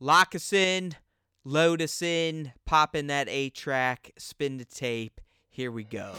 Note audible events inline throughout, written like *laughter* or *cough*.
Lock us in, load us in, pop in that A track, spin the tape. Here we go.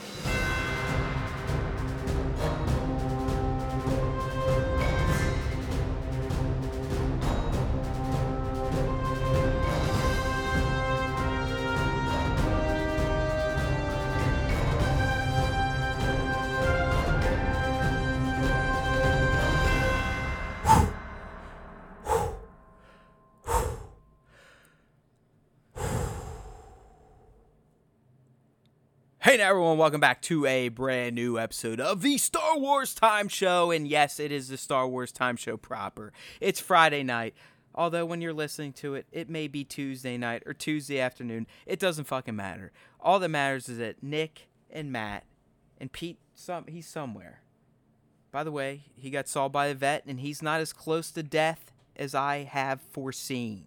Hey now, everyone, welcome back to a brand new episode of the Star Wars Time Show. And yes, it is the Star Wars Time Show proper. It's Friday night. Although, when you're listening to it, it may be Tuesday night or Tuesday afternoon. It doesn't fucking matter. All that matters is that Nick and Matt and Pete, some he's somewhere. By the way, he got saw by a vet, and he's not as close to death as I have foreseen.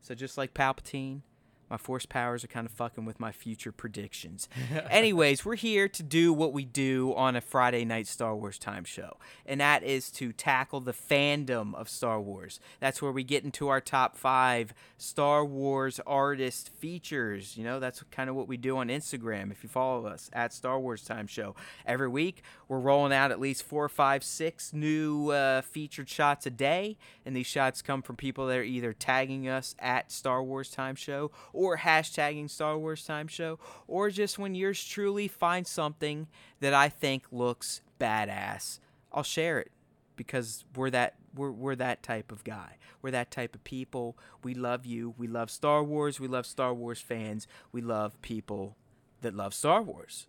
So, just like Palpatine, my force powers are kind of fucking with my future predictions. *laughs* Anyways, we're here to do what we do on a Friday night Star Wars time show, and that is to tackle the fandom of Star Wars. That's where we get into our top five Star Wars artist features. You know, that's kind of what we do on Instagram. If you follow us at Star Wars Time Show, every week we're rolling out at least four, five, six new uh, featured shots a day, and these shots come from people that are either tagging us at Star Wars Time Show or hashtagging Star Wars Time Show, or just when yours truly finds something that I think looks badass, I'll share it because we're that we're, we're that type of guy. We're that type of people. We love you. We love Star Wars. We love Star Wars fans. We love people that love Star Wars.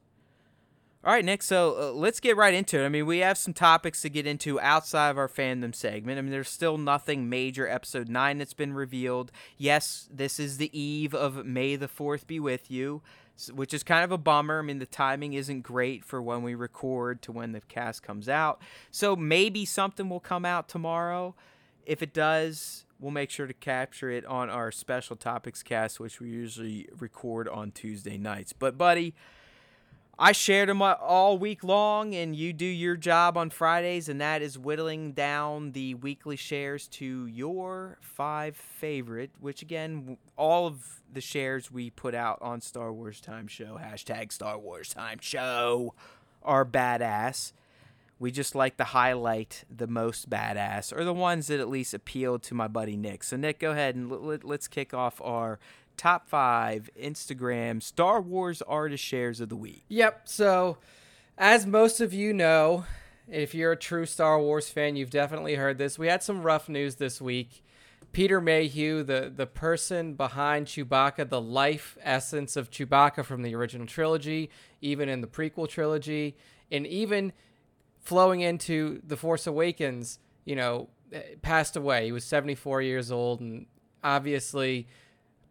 All right, Nick. So uh, let's get right into it. I mean, we have some topics to get into outside of our fandom segment. I mean, there's still nothing major. Episode nine that's been revealed. Yes, this is the eve of May the Fourth be with you, which is kind of a bummer. I mean, the timing isn't great for when we record to when the cast comes out. So maybe something will come out tomorrow. If it does, we'll make sure to capture it on our special topics cast, which we usually record on Tuesday nights. But, buddy. I shared them all week long, and you do your job on Fridays, and that is whittling down the weekly shares to your five favorite, which again, all of the shares we put out on Star Wars Time Show, hashtag Star Wars Time Show, are badass. We just like to highlight the most badass, or the ones that at least appealed to my buddy Nick. So, Nick, go ahead and let's kick off our top five Instagram Star Wars artist shares of the week. Yep. So, as most of you know, if you're a true Star Wars fan, you've definitely heard this. We had some rough news this week. Peter Mayhew, the, the person behind Chewbacca, the life essence of Chewbacca from the original trilogy, even in the prequel trilogy, and even flowing into The Force Awakens, you know, eh, passed away. He was 74 years old, and obviously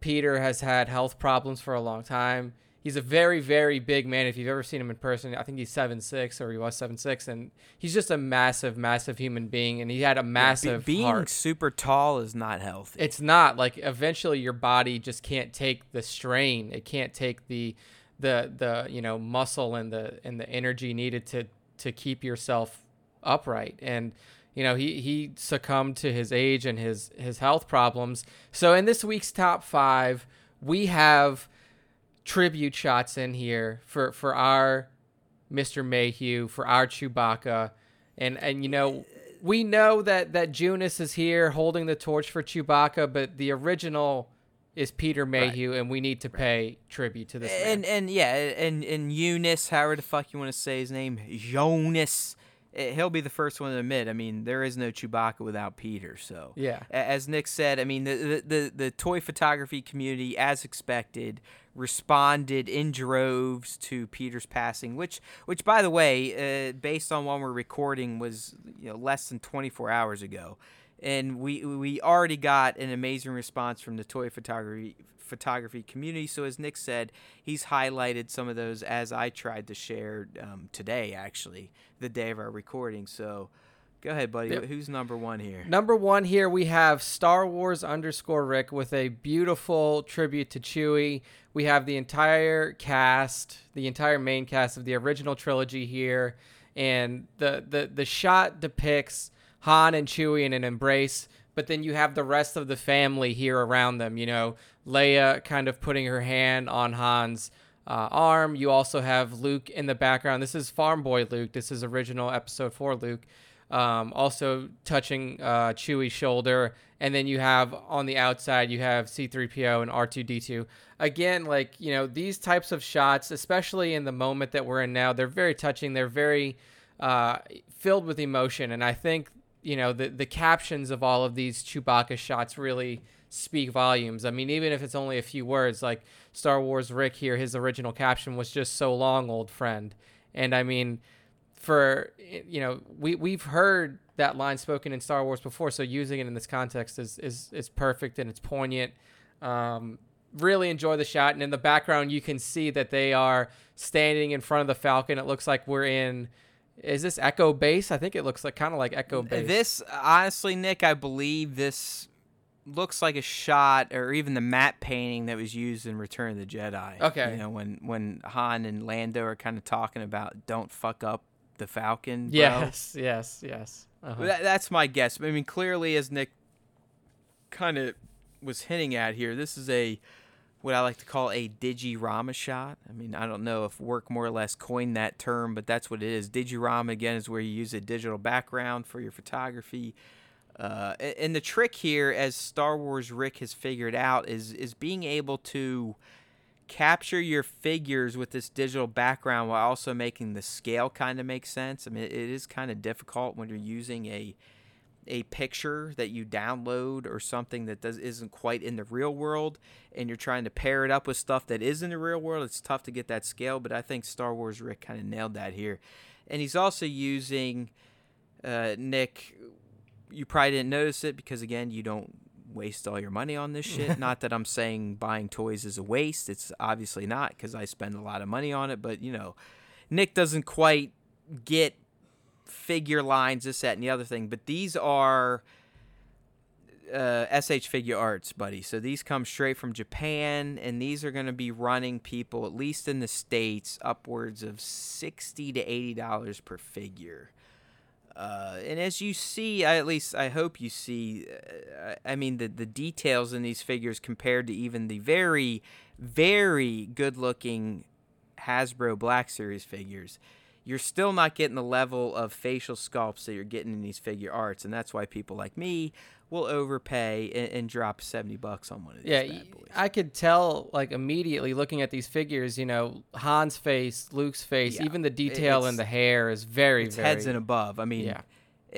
Peter has had health problems for a long time. He's a very, very big man. If you've ever seen him in person, I think he's seven six or he was seven six, and he's just a massive, massive human being. And he had a massive Be- being heart. super tall is not healthy. It's not like eventually your body just can't take the strain. It can't take the the the you know muscle and the and the energy needed to to keep yourself upright. And you know he he succumbed to his age and his his health problems. So in this week's top five, we have tribute shots in here for for our Mr. Mayhew, for our Chewbacca, and and you know we know that that Joonas is here holding the torch for Chewbacca, but the original is Peter Mayhew, right. and we need to pay tribute to this. And man. and yeah, and and Eunice, however the fuck you want to say his name, Jonas Eh, he'll be the first one to admit. I mean, there is no Chewbacca without Peter. So yeah, as Nick said, I mean, the the the, the toy photography community, as expected, responded in droves to Peter's passing. Which, which by the way, uh, based on when we're recording, was you know less than 24 hours ago, and we we already got an amazing response from the toy photography photography community. So as Nick said, he's highlighted some of those as I tried to share um, today, actually, the day of our recording. So go ahead, buddy. Yep. Who's number one here? Number one here we have Star Wars underscore Rick with a beautiful tribute to Chewie. We have the entire cast, the entire main cast of the original trilogy here, and the the the shot depicts Han and Chewie in an embrace but then you have the rest of the family here around them. You know, Leia kind of putting her hand on Han's uh, arm. You also have Luke in the background. This is Farm Boy Luke. This is original episode four Luke. Um, also touching uh, Chewie's shoulder, and then you have on the outside you have C3PO and R2D2. Again, like you know these types of shots, especially in the moment that we're in now, they're very touching. They're very uh, filled with emotion, and I think you know the the captions of all of these Chewbacca shots really speak volumes. I mean, even if it's only a few words, like Star Wars Rick here, his original caption was just so long, old friend. And I mean, for you know, we we've heard that line spoken in Star Wars before, so using it in this context is is is perfect and it's poignant. Um, really enjoy the shot, and in the background you can see that they are standing in front of the Falcon. It looks like we're in. Is this Echo Base? I think it looks like kind of like Echo Base. This honestly, Nick, I believe this looks like a shot or even the matte painting that was used in Return of the Jedi. Okay. You know, when when Han and Lando are kind of talking about don't fuck up the Falcon. Bro. Yes, yes, yes. Uh-huh. That, that's my guess. I mean, clearly, as Nick kind of was hinting at here, this is a what I like to call a digirama shot. I mean, I don't know if work more or less coined that term, but that's what it is. Digirama again is where you use a digital background for your photography. Uh, and the trick here, as Star Wars Rick has figured out, is is being able to capture your figures with this digital background while also making the scale kind of make sense. I mean, it is kind of difficult when you're using a a picture that you download or something that does isn't quite in the real world and you're trying to pair it up with stuff that is in the real world it's tough to get that scale but i think star wars rick kind of nailed that here. And he's also using uh, nick you probably didn't notice it because again you don't waste all your money on this *laughs* shit. Not that i'm saying buying toys is a waste it's obviously not because i spend a lot of money on it but you know nick doesn't quite get figure lines, this, that, and the other thing. But these are uh, SH Figuarts, buddy. So these come straight from Japan, and these are going to be running people, at least in the states, upwards of sixty to eighty dollars per figure. Uh, and as you see, I, at least I hope you see, uh, I mean, the, the details in these figures compared to even the very, very good looking Hasbro Black Series figures you're still not getting the level of facial sculpts that you're getting in these Figuarts, and that's why people like me will overpay and, and drop seventy bucks on one of these. Yeah, I could tell like immediately looking at these figures. You know, Han's face, Luke's face, yeah, even the detail in the hair is very, it's very heads and above. I mean, yeah.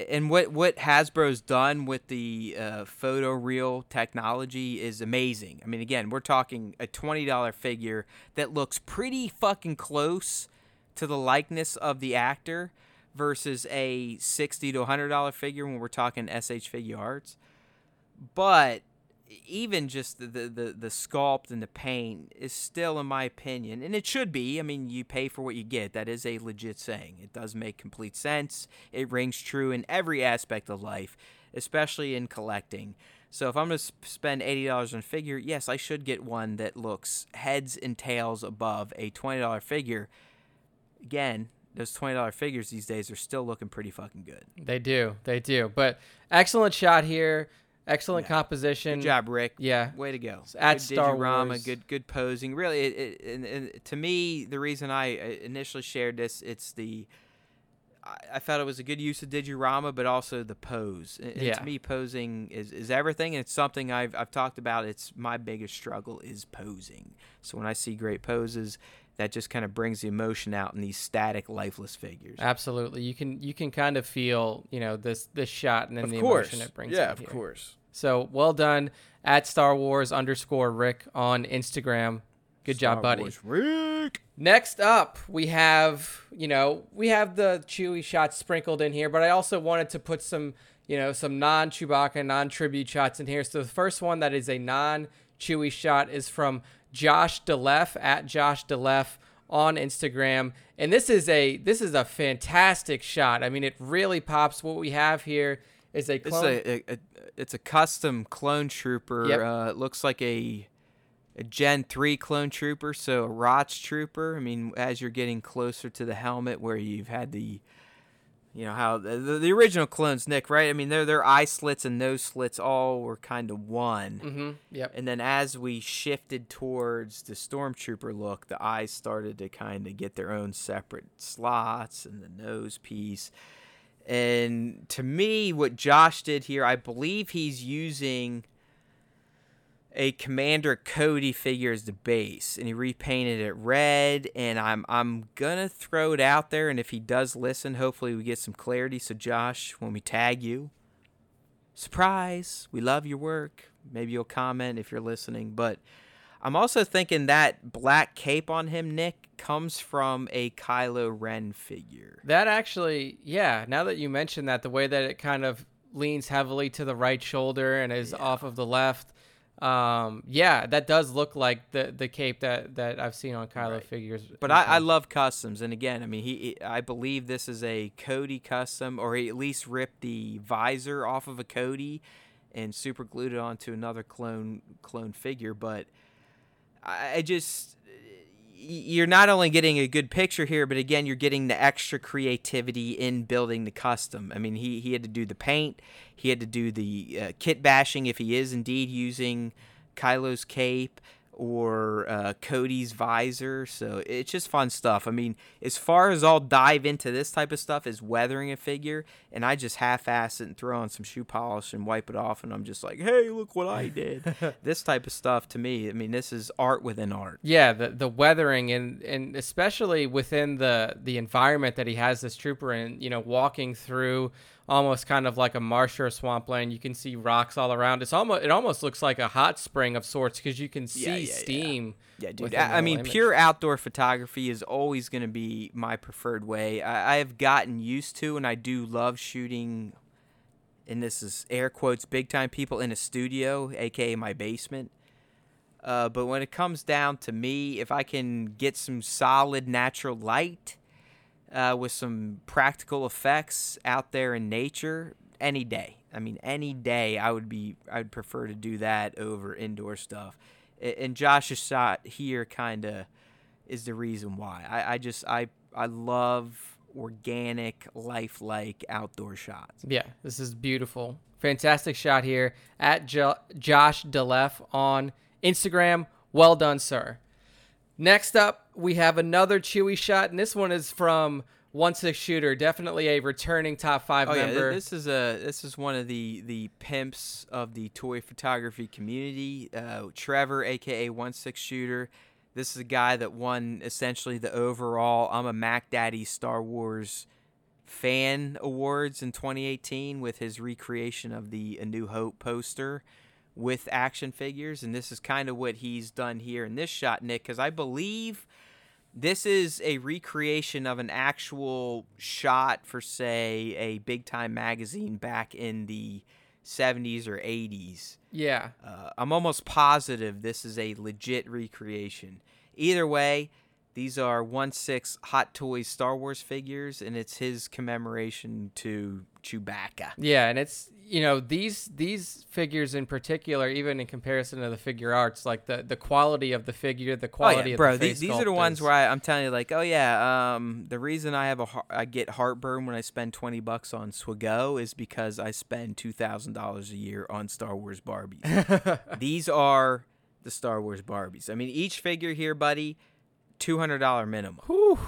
And what what Hasbro's done with the uh, photo real technology is amazing. I mean, again, we're talking a twenty dollar figure that looks pretty fucking close to the likeness of the actor versus a 60 to 100 dollar figure when we're talking sh Figuarts. but even just the, the the sculpt and the paint is still in my opinion and it should be i mean you pay for what you get. That is a legit saying. It does make complete sense. It rings true in every aspect of life especially in collecting. So if i'm going to sp- spend $80 on a figure yes i should get one that looks heads and tails above a $20 figure again, those twenty dollar figures these days are still looking pretty fucking good. They do, they do. But excellent shot here, excellent yeah. composition. Good job, Rick. Yeah, way to go. At good Star Wars, good good posing. Really, it, it, and, and to me, the reason I uh, initially shared this, it's the I felt it was a good use of Digirama, but also the pose. And yeah. to me, posing is, is everything, and it's something I've I've talked about. It's my biggest struggle is posing. So when I see great poses, that just kind of brings the emotion out in these static, lifeless figures. Absolutely, you can you can kind of feel you know this this shot and then of the course. emotion it brings. Yeah, of here. course. So well done at Star Wars underscore Rick on Instagram. Good Star job, buddy. Wars Rick. Next up, we have you know we have the Chewie shots sprinkled in here, but I also wanted to put some you know some non Chewbacca, non tribute shots in here. So the first one that is a non Chewie shot is from Josh Delef at Josh Delef on Instagram. And this is a this is a fantastic shot. I mean, it really pops. What we have here is a clone. It's a, a, a it's a custom clone trooper. Yep. Uh, it looks like a a Gen three clone trooper, so a ROTS trooper. I mean, as you're getting closer to the helmet, where you've had the You know how the, the, the original clones, Nick, right? I mean, their their eye slits and nose slits all were kind of one. Mm-hmm. Yep. And then as we shifted towards the stormtrooper look, the eyes started to kind of get their own separate slots and the nose piece. And to me, what Josh did here, I believe he's using a Commander Cody figure as the base, and he repainted it red. And I'm I'm gonna throw it out there, and if he does listen, hopefully we get some clarity. So Josh, when we tag you, surprise, we love your work. Maybe you'll comment if you're listening, but. I'm also thinking that black cape on him, Nick, comes from a Kylo Ren figure. That actually, yeah. Now that you mention that, the way that it kind of leans heavily to the right shoulder and is Yeah. off of the left, um, yeah, that does look like the the cape that that I've seen on Kylo Right. figures. But I, I love customs, and again, I mean, he, he- I believe this is a Cody custom, or he at least ripped the visor off of a Cody and super glued it onto another clone clone figure. But I, I just, you're not only getting a good picture here, but again, you're getting the extra creativity in building the custom. I mean, he he had to do the paint, he had to do the uh, kit bashing if he is indeed using Kylo's cape or uh, Cody's visor. So it's just fun stuff. I mean, as far as I'll dive into this type of stuff is weathering a figure, and I just half-ass it and throw on some shoe polish and wipe it off, and I'm just like, hey, look what I did. *laughs* this type of stuff to me, I mean, this is art within art. Yeah, the the weathering and and especially within the the environment that he has this trooper in, you know, walking through almost kind of like a marsh or a swampland. You can see rocks all around. It's almost it almost looks like a hot spring of sorts because you can see Yeah, yeah, yeah. steam. Yeah, dude. I, I mean, image. pure outdoor photography is always going to be my preferred way. I, I have gotten used to, and I do love shooting. And this is air quotes, big time people in a studio, aka my basement. Uh, but when it comes down to me, if I can get some solid natural light uh, with some practical effects out there in nature, any day. I mean, any day I would be, I'd prefer to do that over indoor stuff. And Josh's shot here kind of is the reason why. I, I just, I, I love organic, lifelike outdoor shots. Yeah, this is beautiful. Fantastic shot here at jo- Josh Delef on Instagram. Well done, sir. Next up, we have another Chewy shot, and this one is from One Six Shooter. Definitely a returning top five Oh yeah, member. this is a this is one of the the pimps of the toy photography community. Uh, Trevor, aka One Six Shooter. This is a guy that won essentially the overall I'm a Mac Daddy Star Wars fan awards in 2018 with his recreation of the A New Hope poster with action figures, and this is kind of what he's done here in this shot, Nick, because I believe this is a recreation of an actual shot for, say, a big time magazine back in the 70s or 80s. yeah, Uh, I'm almost positive this is a legit recreation. Either way, these are 1 6 Hot Toys Star Wars figures, and it's his commemoration to Chewbacca. yeah, and it's you know these these figures in particular, even in comparison to the Figuarts, like the the quality of the figure, the Oh quality yeah, of bro. the the- face these are the ones where I, I'm telling you, like, oh yeah, um, the reason I have a heart, I get heartburn when I spend twenty bucks on Swago is because I spend two thousand dollars a year on Star Wars Barbies. *laughs* these are the Star Wars Barbies. I mean, each figure here, buddy, two hundred dollar minimum. Whew.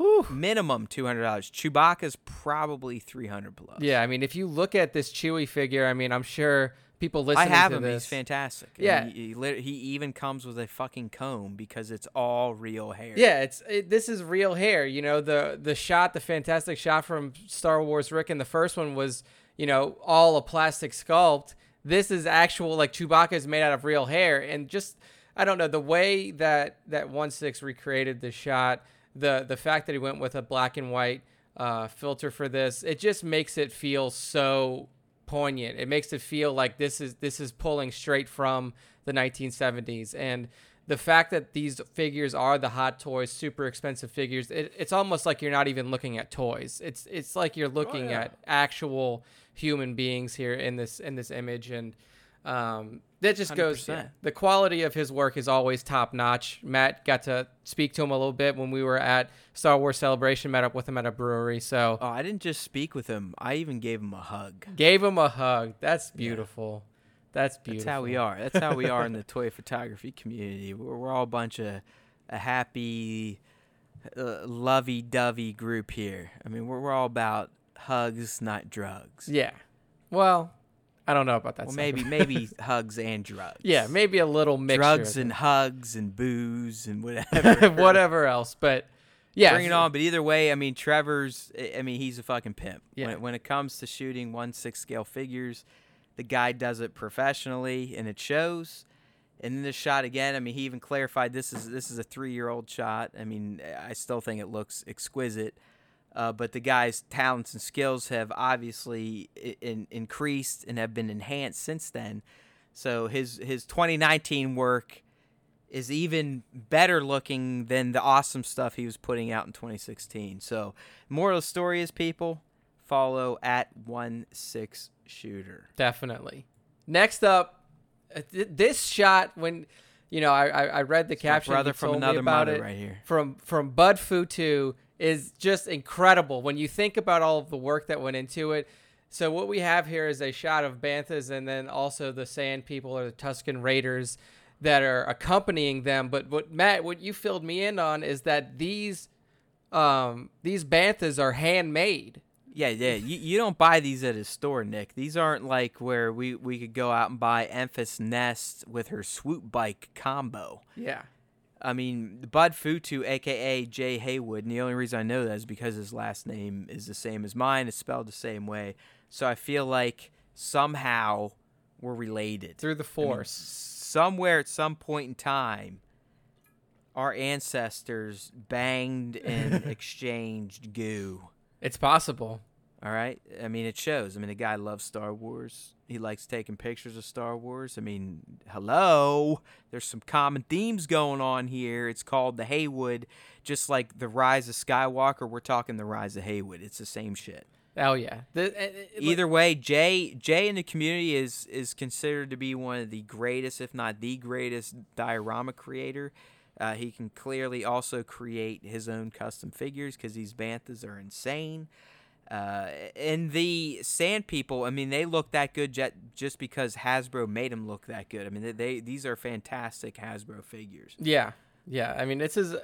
Whew. Minimum two hundred dollars. Chewbacca's probably three hundred plus. Yeah, I mean, if you look at this Chewy figure, I mean, I'm sure people I listening have to him. this. He's fantastic. Yeah. he, he, he even comes with a fucking comb because it's all real hair. Yeah, it's it, this is real hair. You know the the shot, the fantastic shot from Star Wars Rick, and the first one was you know all a plastic sculpt. This is actual like Chewbacca is made out of real hair, and just I don't know the way that that one six recreated the shot, the the fact that he went with a black and white uh, filter for this, it just makes it feel so poignant. It makes it feel like this is this is pulling straight from the 1970s and the fact that these figures are the hot toys, super expensive figures, it, it's almost like you're not even looking at toys. It's it's like you're looking yeah. at actual human beings here in this in this image and Um, that just goes. 100%. Yeah, the quality of his work is always top notch. Matt got to speak to him a little bit when we were at Star Wars Celebration. Met up with him at a brewery, so Oh, I didn't just speak with him. I even gave him a hug. gave him a hug. That's beautiful. That's beautiful. That's how we are. That's how we are in the *laughs* toy photography community. We're, we're all a bunch of a happy, uh, lovey-dovey group here. I mean, we're, we're all about hugs, not drugs. Yeah. Well, I don't know about that. well, maybe maybe *laughs* hugs and drugs. Yeah, maybe a little mixture. drugs and hugs and booze and *laughs* whatever. whatever else, but yeah, Bring it on. But either way, I mean, Trevor's. I- mean, he's a fucking pimp. Yeah. When it, when it comes to shooting one six scale figures, the guy does it professionally, and it shows. And then this shot again. I mean, he even clarified this is this is a three year old shot. I mean, I still think it looks exquisite. Uh, but the guy's talents and skills have obviously in, increased and have been enhanced since then. So his his 2019 work is even better looking than the awesome stuff he was putting out in 2016. So, moral of the story is people follow at one six shooter. Definitely. Next up, uh, th- this shot when you know I I, read the caption. brother from another mother right here. from from Bud Futu is just incredible when you think about all of the work that went into it. So what we have here is a shot of Banthas and then also the Sand People or the Tusken Raiders that are accompanying them. But what Matt, what you filled me in on is that these um these Banthas are handmade. Yeah, yeah. You, you don't buy these at a store, Nick. These aren't like where we, we could go out and buy Enfys Nest with her swoop bike combo. Yeah. I mean, Bud Futu, aka Jay Haywood, and the only reason I know that is because his last name is the same as mine. It's spelled the same way. So I feel like somehow we're related. Through the I mean, force. somewhere at some point in time, our ancestors banged and *laughs* exchanged goo. It's possible. All right. I mean, it shows. I mean, the guy loves Star Wars. He likes taking pictures of Star Wars. I mean, hello. There's some common themes going on here. It's called the Haywood, just like the Rise of Skywalker. We're talking the Rise of Haywood. It's the same shit. Oh yeah. The, it- it- Either way, Jay Jay in the community is is considered to be one of the greatest, if not the greatest, diorama creator. Uh, he can clearly also create his own custom figures because these banthas are insane. Uh, and the Sand People, I mean, they look that good jet, just because Hasbro made them look that good. I mean, they, they these are fantastic Hasbro figures. Yeah, yeah. I mean, this is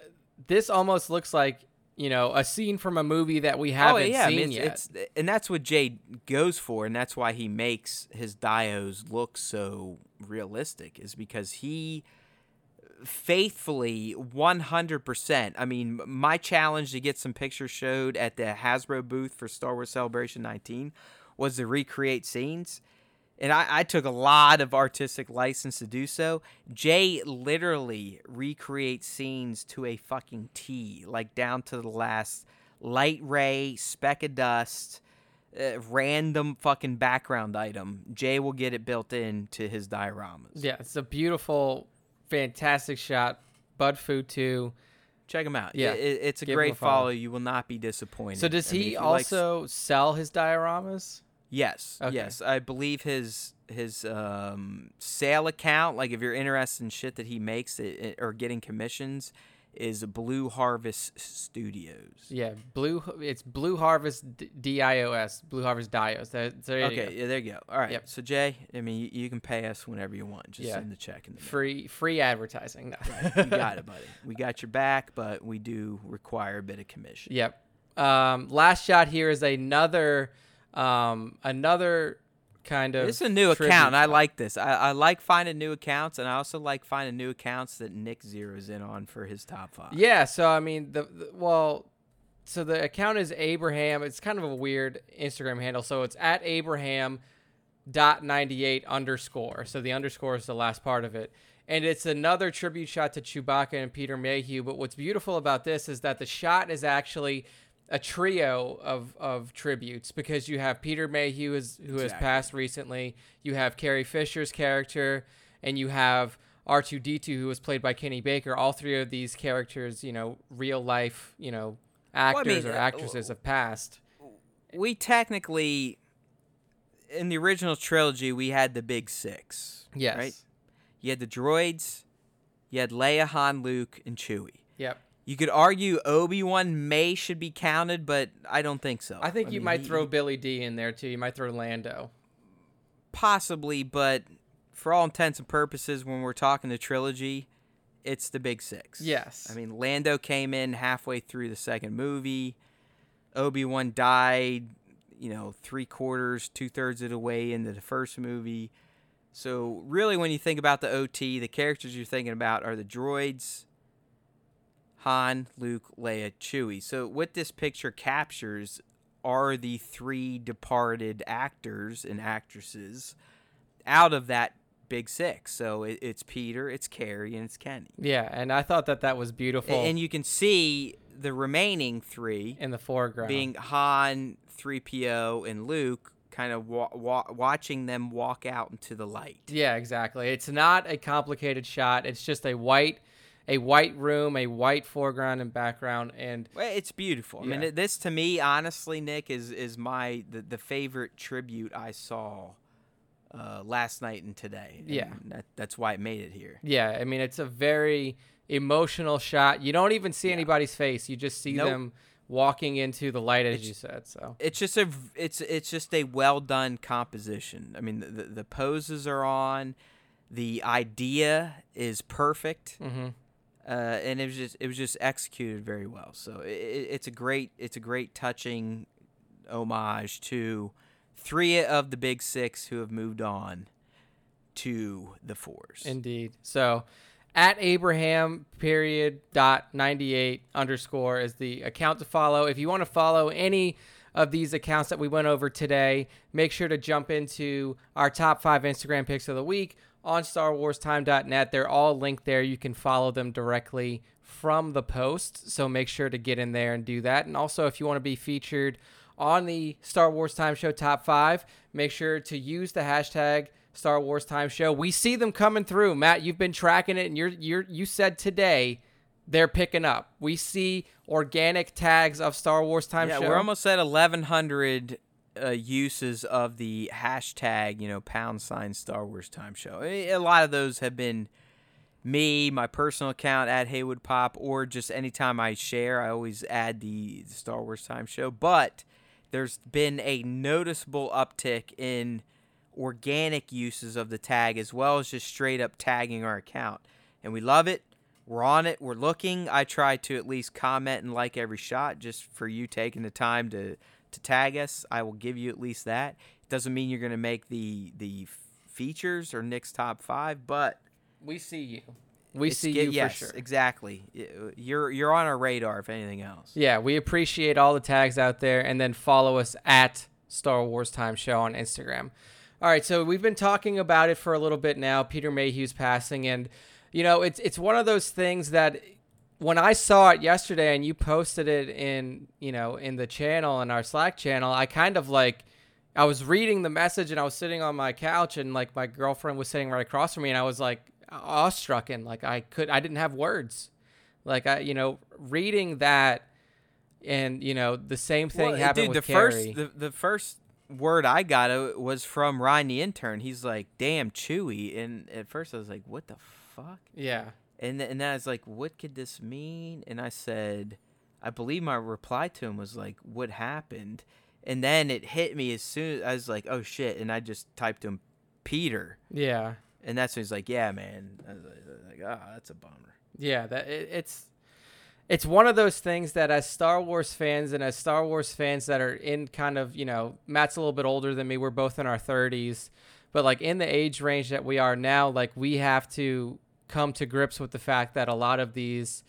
this almost looks like you know a scene from a movie that we haven't oh yeah, I seen mean, yet. it's, it's and that's what Jay goes for, and that's why he makes his dios look so realistic, is because he faithfully 100%. I mean, my challenge to get some pictures showed at the Hasbro booth for Star Wars Celebration 19 was to recreate scenes. And I, I took a lot of artistic license to do so. Jay literally recreates scenes to a fucking T, like down to the last light ray, speck of dust, uh, random fucking background item. Jay will get it built into his dioramas. yeah, it's a beautiful, fantastic shot. Bud too. Check him out. Yeah. It, it's a Give him a great follow. follow. You will not be disappointed. So does I he if you like also sell his dioramas? Yes, Okay. yes. I believe his his um, sale account, like if you're interested in shit that he makes it, it- or getting commissions, is Blue Harvest Studios. Yeah, blue. It's Blue Harvest Dios. Blue Harvest Dios. There, there you Okay, go. yeah, there you go. All right. Yep. So Jay, I mean, you, you can pay us whenever you want. Just Yeah. send the check in the mail. Free free advertising. No. You got *laughs* it, buddy. We got your back, but we do require a bit of commission. Yep. Um, last shot here is another, um, another kind of. This is a new account. I like this. I, I like finding new accounts, and I also like finding new accounts that Nick zeroes in on for his top five. Yeah. So I mean, the, the well, so the account is Abraham. It's kind of a weird Instagram handle. So it's at Abraham dot ninety eight underscore. So the underscore is the last part of it. And it's another tribute shot to Chewbacca and Peter Mayhew. But what's beautiful about this is that the shot is actually a trio of, of tributes because you have Peter Mayhew is, who has passed recently. You have Carrie Fisher's character, and you have R2D2 who was played by Kenny Baker. All three of these characters, you know, real life, you know, I actors mean, or uh, actresses have passed. we technically in the original trilogy, we had the big six. Yes. Right? You had the droids, you had Leia, Han, Luke, and Chewie. Yep. You could argue Obi Wan may should be counted, but I don't think so. I think you mean, might he- throw he- Billy Dee in there too. You might throw Lando. possibly, but for all intents and purposes, when we're talking the trilogy, it's the big six. Yes. I mean, Lando came in halfway through the second movie. Obi Wan died, you know, three quarters, two thirds of the way into the first movie. So, really, when you think about the OT, the characters you're thinking about are the droids Han, Luke, Leia, Chewie. So, what this picture captures are the three departed actors and actresses out of that big six. So, it, it's Peter, it's Carrie, and it's Kenny. Yeah, and I thought that that was beautiful And you can see the remaining three in the foreground. being Han, 3PO, and Luke, kind of wa- wa- watching them walk out into the light. Yeah, exactly. It's not a complicated shot. It's just a white a white room, a white foreground and background and it's beautiful. Yeah. I mean, this to me, honestly, Nick, is is my the, the favorite tribute I saw uh, last night and today. And Yeah. that, that's why it made it here. yeah, I mean it's a very emotional shot. You don't even see Yeah. anybody's face. You just see Nope. them walking into the light as It's- you said. So It's just a it's it's just a well done composition. I mean, the, the the poses are on, the idea is perfect. mhm. Uh, and it was just it was just executed very well. So it, it- it's a great it's a great touching homage to three of the big six who have moved on to the fours. Indeed. So at Abraham period dot ninety eight underscore is the account to follow. If you want to follow any of these accounts that we went over today, make sure to jump into our top five Instagram picks of the week on StarWarsTime.net. They're all linked there. You can follow them directly from the post. So make sure to get in there and do that. And also, if you want to be featured on the Star Wars Time Show top five, make sure to use the hashtag Star Wars Time Show. We see them coming through. Matt, you've been tracking it, and you're you're you said today they're picking up. We see organic tags of Star Wars Time yeah, Show. we're almost at eleven hundred uh, uses of the hashtag, you know, pound sign Star Wars Time Show. A lot of those have been me, my personal account at Haywood Pop, or just anytime I share, I always add the Star Wars Time Show. But there's been a noticeable uptick in organic uses of the tag as well as just straight up tagging our account. And we love it. We're on it. We're looking. I try to at least comment and like every shot just for you taking the time to, to tag us. I will give you at least that. It doesn't mean you're going to make the the features or Nick's top five, but we see you. We see get- you yes, for sure. exactly. You're you're on our radar if anything else. Yeah, we appreciate all the tags out there, and then follow us at Star Wars Time Show on Instagram. All right, so we've been talking about it for a little bit now. Peter Mayhew's passing, and you know, it's it's one of those things that when I saw it yesterday, and you posted it in you know in the channel in our Slack channel, I kind of like. I was reading the message and I was sitting on my couch and like my girlfriend was sitting right across from me and I was like awestruck and like I could I didn't have words. Like I you know reading that and you know the same thing Well, happened dude, with the Carrie. first the, the first word I got uh, was from Ryan the intern. He's like, "Damn, Chewy," and at first I was like, "What the fuck?" yeah. And th- and then I was like, "What could this mean?" And I said, I believe my reply to him was like, "What happened?" And then it hit me as soon as I was like, "Oh shit!" And I just typed him, Peter, Yeah. and that's when he's like, "Yeah, man." I was like, "Ah, that's a bummer." Yeah, that it, it's it's one of those things that as Star Wars fans and as Star Wars fans that are in kind of, you know, Matt's a little bit older than me. We're both in our 30s, but like in the age range that we are now, like we have to come to grips with the fact that a lot of these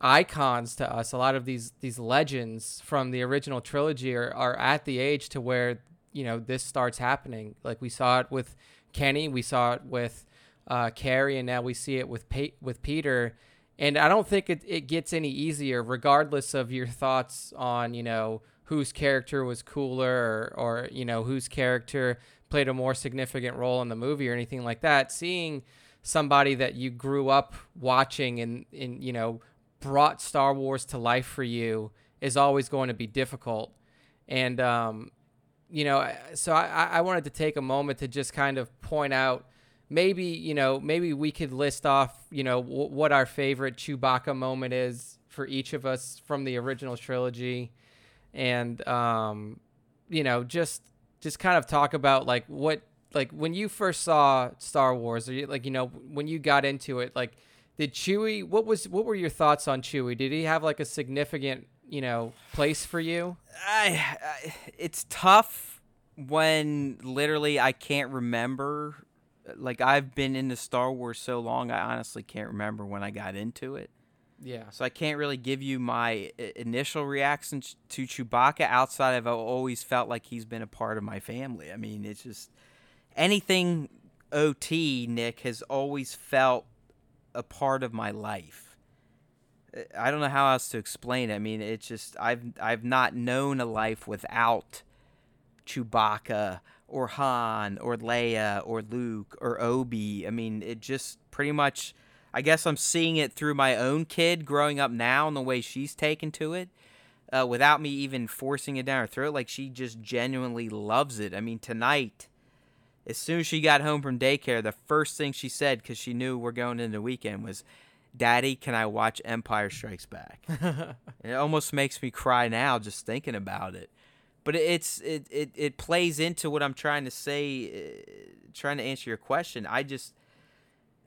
icons to us, a lot of these these legends from the original trilogy are, are at the age to where, you know, this starts happening. Like we saw it with Kenny, we saw it with uh, Carrie, and now we see it with pa- with Peter. And I don't think it, it gets any easier, regardless of your thoughts on, you know, whose character was cooler or, or, you know, whose character played a more significant role in the movie or anything like that. Seeing somebody that you grew up watching and, and you know, brought Star Wars to life for you is always going to be difficult. And, um, you know, so I, I wanted to take a moment to just kind of point out maybe, you know, maybe we could list off, you know, w- what our favorite Chewbacca moment is for each of us from the original trilogy. And, um, you know, just, just kind of talk about like what, like when you first saw Star Wars, or you, like, you know, when you got into it, like, did Chewie, what was, what were your thoughts on Chewie? Did he have like a significant you know place for you? I, I it's tough when literally I can't remember. Like I've been into Star Wars so long, I honestly can't remember when I got into it. Yeah. So I can't really give you my initial reaction to Chewbacca outside of I've always felt like he's been a part of my family. I mean, it's just anything OT Nick has always felt a part of my life. I don't know how else to explain it. I mean, it's just I've I've not known a life without Chewbacca or Han or Leia or Luke or Obi. I mean, it just pretty much I guess I'm seeing it through my own kid growing up now and the way she's taken to it. Uh, without me even forcing it down her throat, like she just genuinely loves it. I mean, tonight, as soon as she got home from daycare, the first thing she said, because she knew we're going into the weekend, was, Daddy, can I watch Empire Strikes Back? *laughs* it almost makes me cry now just thinking about it. But it's it, it it plays into what I'm trying to say, uh, trying to answer your question. I just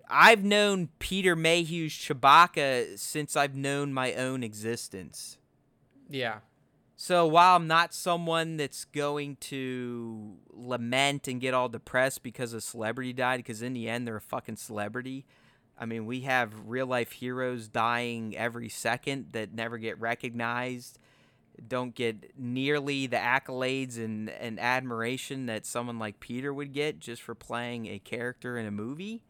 I've known Peter Mayhew's Chewbacca since I've known my own existence. Yeah. So while I'm not someone that's going to lament and get all depressed because a celebrity died, because in the end they're a fucking celebrity. I mean, we have real life heroes dying every second that never get recognized, don't get nearly the accolades and, and admiration that someone like Peter would get just for playing a character in a movie.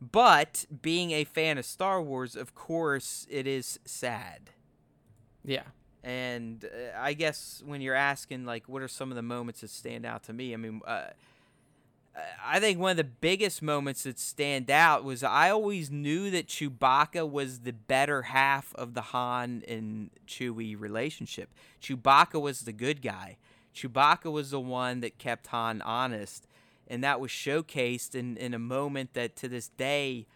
But being a fan of Star Wars, of course, it is sad. Yeah. And uh, I guess when you're asking, like, what are some of the moments that stand out to me? I mean, uh, I think one of the biggest moments that stand out was I always knew that Chewbacca was the better half of the Han and Chewie relationship. Chewbacca was the good guy. Chewbacca was the one that kept Han honest, and that was showcased in, in a moment that to this day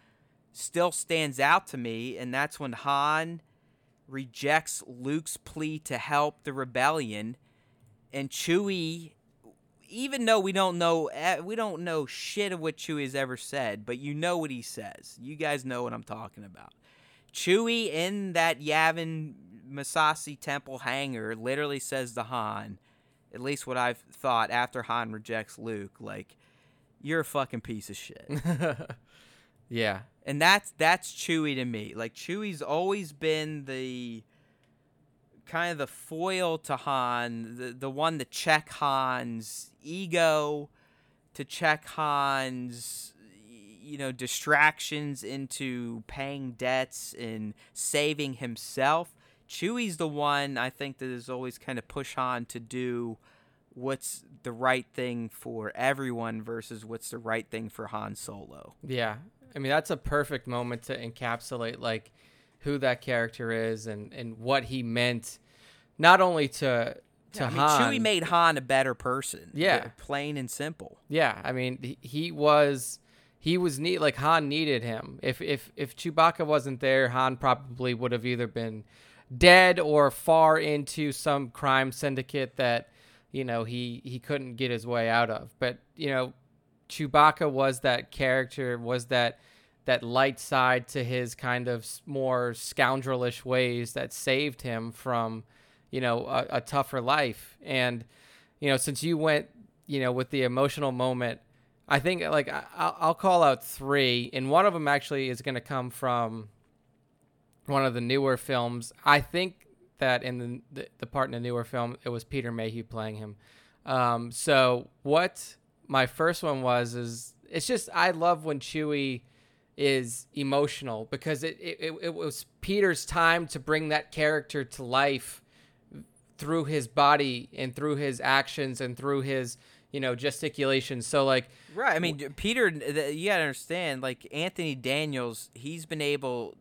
still stands out to me, and that's when Han rejects Luke's plea to help the rebellion, and Chewie even though we don't know eh, we don't know shit of what Chewie has ever said, but you know what he says. You guys know what I'm talking about. Chewie in that Yavin Massassi temple hangar literally says to Han, at least what I've thought after Han rejects Luke, like, you're a fucking piece of shit. *laughs* yeah. And that's that's Chewie to me. Like Chewie's always been the kind of the foil to Han, the the one to check Han's ego, to check Han's you know distractions into paying debts and saving himself. Chewie's the one I think that is always kind of push Han to do what's the right thing for everyone versus what's the right thing for Han Solo. Yeah. I mean that's a perfect moment to encapsulate like who that character is and and what he meant not only to to yeah, I mean, Han. Chewie made Han a better person. Yeah. Uh, plain and simple. Yeah, I mean he was he was neat like Han needed him. If if if Chewbacca wasn't there, Han probably would have either been dead or far into some crime syndicate that you know he he couldn't get his way out of. But you know, Chewbacca was that character, was that that light side to his kind of more scoundrelish ways that saved him from you know a, a tougher life. And you know, since you went you know with the emotional moment. I think like I'll, I'll call out three, and one of them actually is going to come from one of the newer films. I think that in the, the, the part in the newer film, it was Peter Mayhew playing him. Um, so what my first one was is it's just I love when Chewie is emotional because it, it, it was Peter's time to bring that character to life through his body and through his actions and through his you know gesticulation so like right i mean peter you gotta understand like anthony daniels he's been able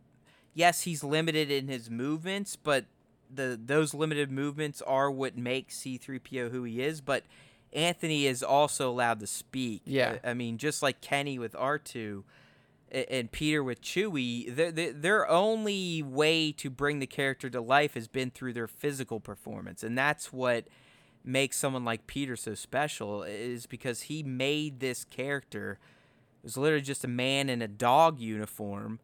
yes he's limited in his movements but the those limited movements are what make C3PO who he is, but Anthony is also allowed to speak. Yeah. I, I mean, just like Kenny with R2 a- and Peter with Chewie, their, their, their only way to bring the character to life has been through their physical performance. And that's what makes someone like Peter so special is because he made this character it was literally just a man in a dog uniform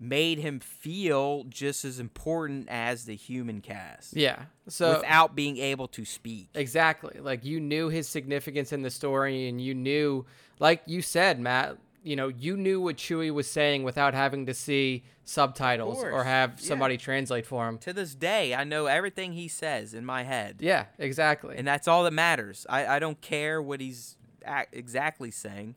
made him feel just as important as the human cast Yeah. So without being able to speak. Exactly. Like you knew his significance in the story and you knew like you said, Matt, you know, you knew what Chewie was saying without having to see subtitles or have Yeah. somebody translate for him. To this day, I know everything he says in my head. Yeah, exactly. And that's all that matters. I, I don't care what he's ac exactly saying.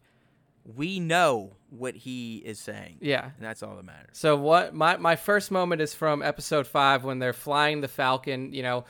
We know what he is saying. yeah. And that's all that matters. So what my my first moment is from episode 5 when they're flying the Falcon, you know,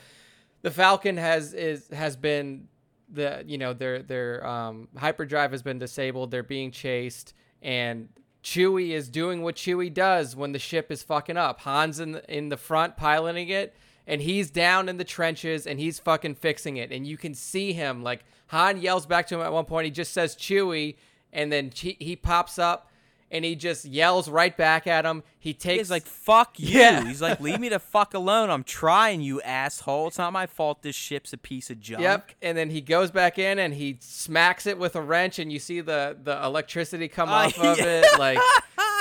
the Falcon has is has been the you know their their um, hyperdrive has been disabled. They're being chased, and Chewie is doing what Chewie does when the ship is fucking up. Han's in the, in the front piloting it, and he's down in the trenches and he's fucking fixing it. And you can see him like Han yells back to him at one point. He just says Chewie, and then he, he pops up. And he just yells right back at him. He takes He's like, fuck you. Yeah. He's like, leave me the fuck alone. I'm trying, you asshole. It's not my fault this ship's a piece of junk. Yep. And then he goes back in and he smacks it with a wrench, and you see the the electricity come Oh, off of *laughs* it. Like,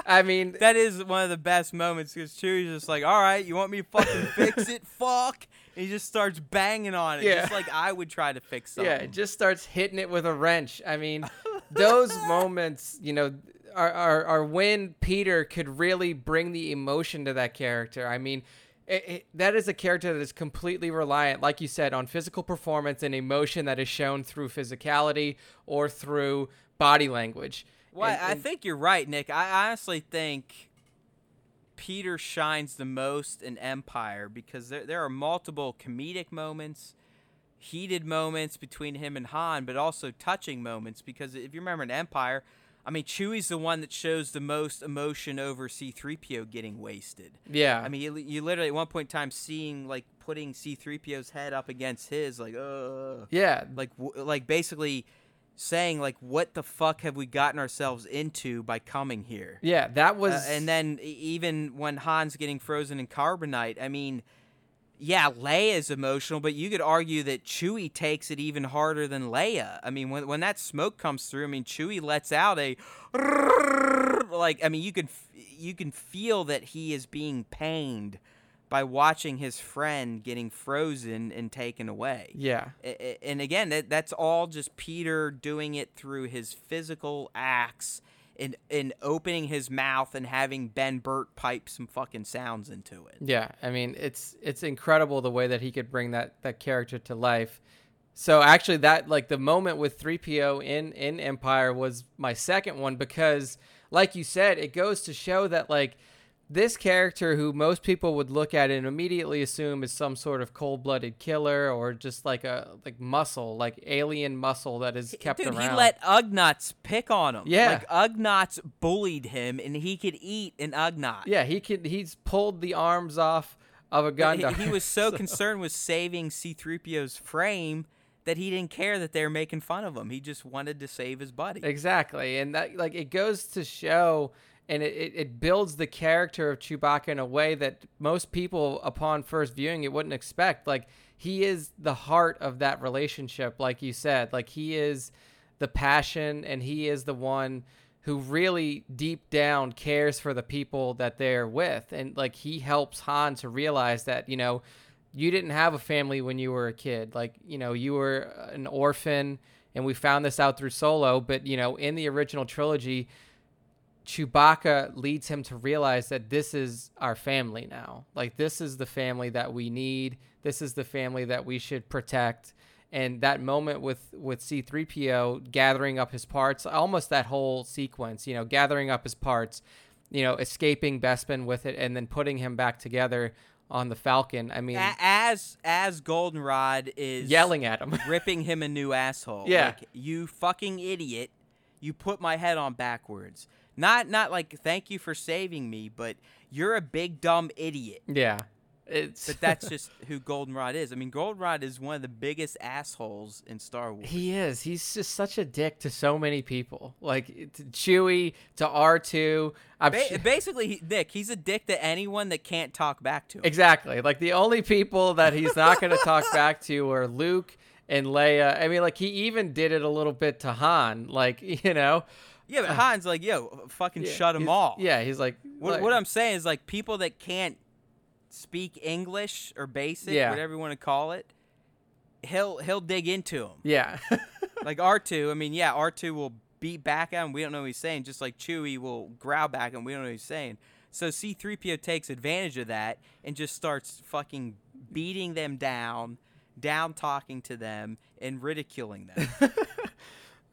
I mean, That is one of the best moments because Chewie's just like, all right, you want me to fucking fix *laughs* it? Fuck. And he just starts banging on it, Yeah. just like I would try to fix something. yeah, it just starts hitting it with a wrench. I mean, *laughs* those *laughs* moments, you know, are, are are when Peter could really bring the emotion to that character. I mean. It, it, that is a character that is completely reliant, like you said, on physical performance and emotion that is shown through physicality or through body language. Well, And- I think you're right, Nick. I honestly think Peter shines the most in Empire because there there are multiple comedic moments, heated moments between him and Han, but also touching moments because if you remember in Empire, I mean Chewie's the one that shows the most emotion over C3PO getting wasted. yeah, I mean, you, you literally at one point in time seeing like putting C3PO's head up against his like uh yeah, like w- like basically saying like what the fuck have we gotten ourselves into by coming here yeah. That was Uh, and then even when han's getting frozen in carbonite i mean yeah leia is emotional but you could argue that chewie takes it even harder than leia i mean when, when that smoke comes through i mean chewie lets out a *laughs* like i mean you can you can feel that he is being pained by watching his friend getting frozen and taken away yeah. and again that, that's all just peter doing it through his physical acts and and opening his mouth and having Ben Burtt pipe some fucking sounds into it Yeah, I mean it's it's incredible the way that he could bring that that character to life. So actually that like the moment with 3PO in in Empire was my second one because like you said it goes to show that like this character who most people would look at and immediately assume is some sort of cold-blooded killer or just like a like muscle, like alien muscle that is kept Dude, around. he let Ugnaughts pick on him. Yeah. Like Ugnaughts bullied him and he could eat an Ugnaught. yeah, he could he's pulled the arms off of a Gundam. he, he was *laughs* so concerned with saving C3PO's frame that he didn't care that they were making fun of him. He just wanted to save his buddy. Exactly. And that like it goes to show and it, it, builds the character of Chewbacca in a way that most people upon first viewing it wouldn't expect. Like he is the heart of that relationship, like you said. Like he is the passion and he is the one who really deep down cares for the people that they're with. And like he helps Han to realize that, you know, you didn't have a family when you were a kid. Like, you know, you were an orphan and we found this out through Solo, but you know, in the original trilogy, Chewbacca leads him to realize that this is our family now. Like this is the family that we need. This is the family that we should protect. And that moment with with C3PO gathering up his parts, almost that whole sequence, you know, gathering up his parts, you know, escaping Bespin with it and then putting him back together on the Falcon. I mean, as as Goldenrod is yelling at him. *laughs* ripping him a new asshole. Yeah. Like, you fucking idiot. You put my head on backwards. Not not like thank you for saving me, but you're a big dumb idiot. yeah. It's But that's just *laughs* who Goldenrod is. I mean, Goldenrod is one of the biggest assholes in Star Wars. he is. He's just such a dick to so many people. Like to Chewie to R two. I'm Ba- su- basically, he, Nick, he's a dick to anyone that can't talk back to him. exactly. Like the only people that he's not going *laughs* to talk back to are Luke and Leia. I mean, like he even did it a little bit to Han. Like *laughs* you know, Yeah, but uh. Han's like, yo, fucking Yeah, shut them all. Yeah, he's like, What, like- what I'm saying is like people that can't speak English or basic, Yeah. whatever you want to call it, he'll he'll dig into them. yeah, *laughs* like R2, I mean, yeah, R2 will beat back at him. We don't know what he's saying. Just like Chewie will growl back at him. We don't know what he's saying. So C3PO takes advantage of that and just starts fucking beating them down, down talking to them, and ridiculing them. *laughs*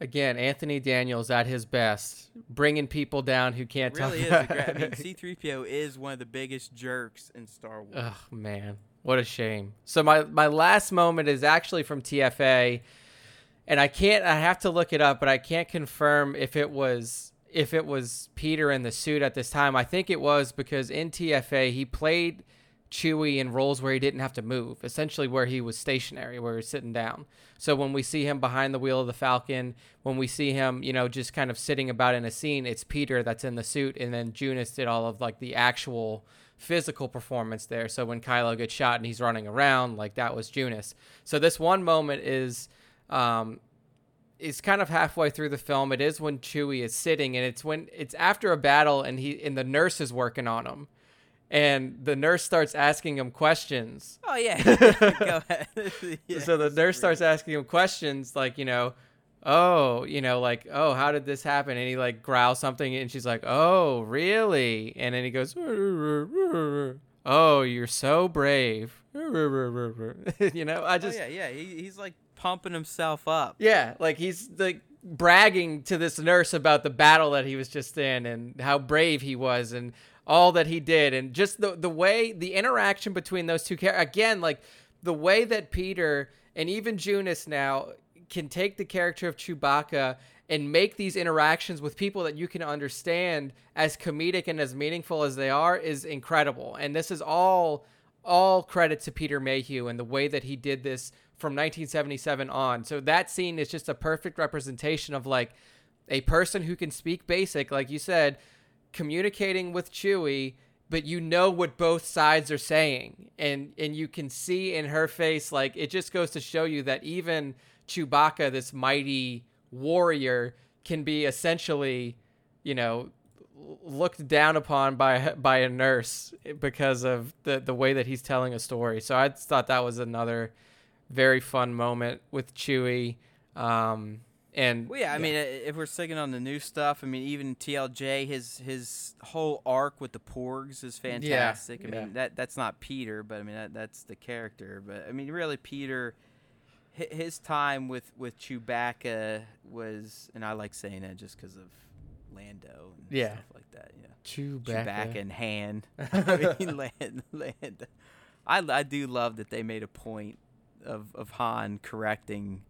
again, Anthony Daniels at his best, bringing people down who can't It really is. talk. A gra- I mean, *laughs* C3PO is one of the biggest jerks in Star Wars. Oh man, what a shame. So my my last moment is actually from TFA, and I can't. I have to look it up, but I can't confirm if it was if it was Peter in the suit at this time. I think it was because in TFA he played Chewie in roles where he didn't have to move, essentially where he was stationary, where he was sitting down. So when we see him behind the wheel of the Falcon, when we see him, you know, just kind of sitting about in a scene, it's Peter that's in the suit, and then Joonas did all of like the actual physical performance there. So when Kylo gets shot and he's running around, like that was Joonas. So this one moment is um is kind of halfway through the film. It is when Chewie is sitting and it's when it's after a battle and he and the nurse is working on him. And the nurse starts asking him questions. Oh yeah, *laughs* go ahead. *laughs* Yeah, so the nurse starts asking him questions like, you know, oh, you know, like, oh, how did this happen? And he like growls something and she's like, oh, really? And then he goes, oh, you're so brave. *laughs* you know, I Oh, just, yeah, yeah. He, he's like pumping himself up. yeah, like he's like bragging to this nurse about the battle that he was just in and how brave he was and all that he did and just the the way the interaction between those two characters again like the way that Peter and even Joonas now can take the character of Chewbacca and make these interactions with people that you can understand as comedic and as meaningful as they are is incredible. And this is all all credit to Peter Mayhew and the way that he did this from 1977 on. So that scene is just a perfect representation of like a person who can speak basic, like you said, communicating with Chewie, but you know what both sides are saying. And and you can see in her face like it just goes to show you that even Chewbacca, this mighty warrior, can be essentially, you know, looked down upon by by a nurse because of the the way that he's telling a story. So I thought that was another very fun moment with Chewie. Um, and Well, yeah, I mean, if we're sticking on the new stuff, I mean, even TLJ, his his whole arc with the Porgs is fantastic. I yeah. mean, that that's not Peter, but I mean, that, that's the character. But I mean, really, Peter, his time with with Chewbacca was, and I like saying that just because of Lando and Yeah. stuff like that. Yeah, Chewbacca. Chewbacca and Han. *laughs* *laughs* I mean, Land, Lando. I I do love that they made a point of of Han correcting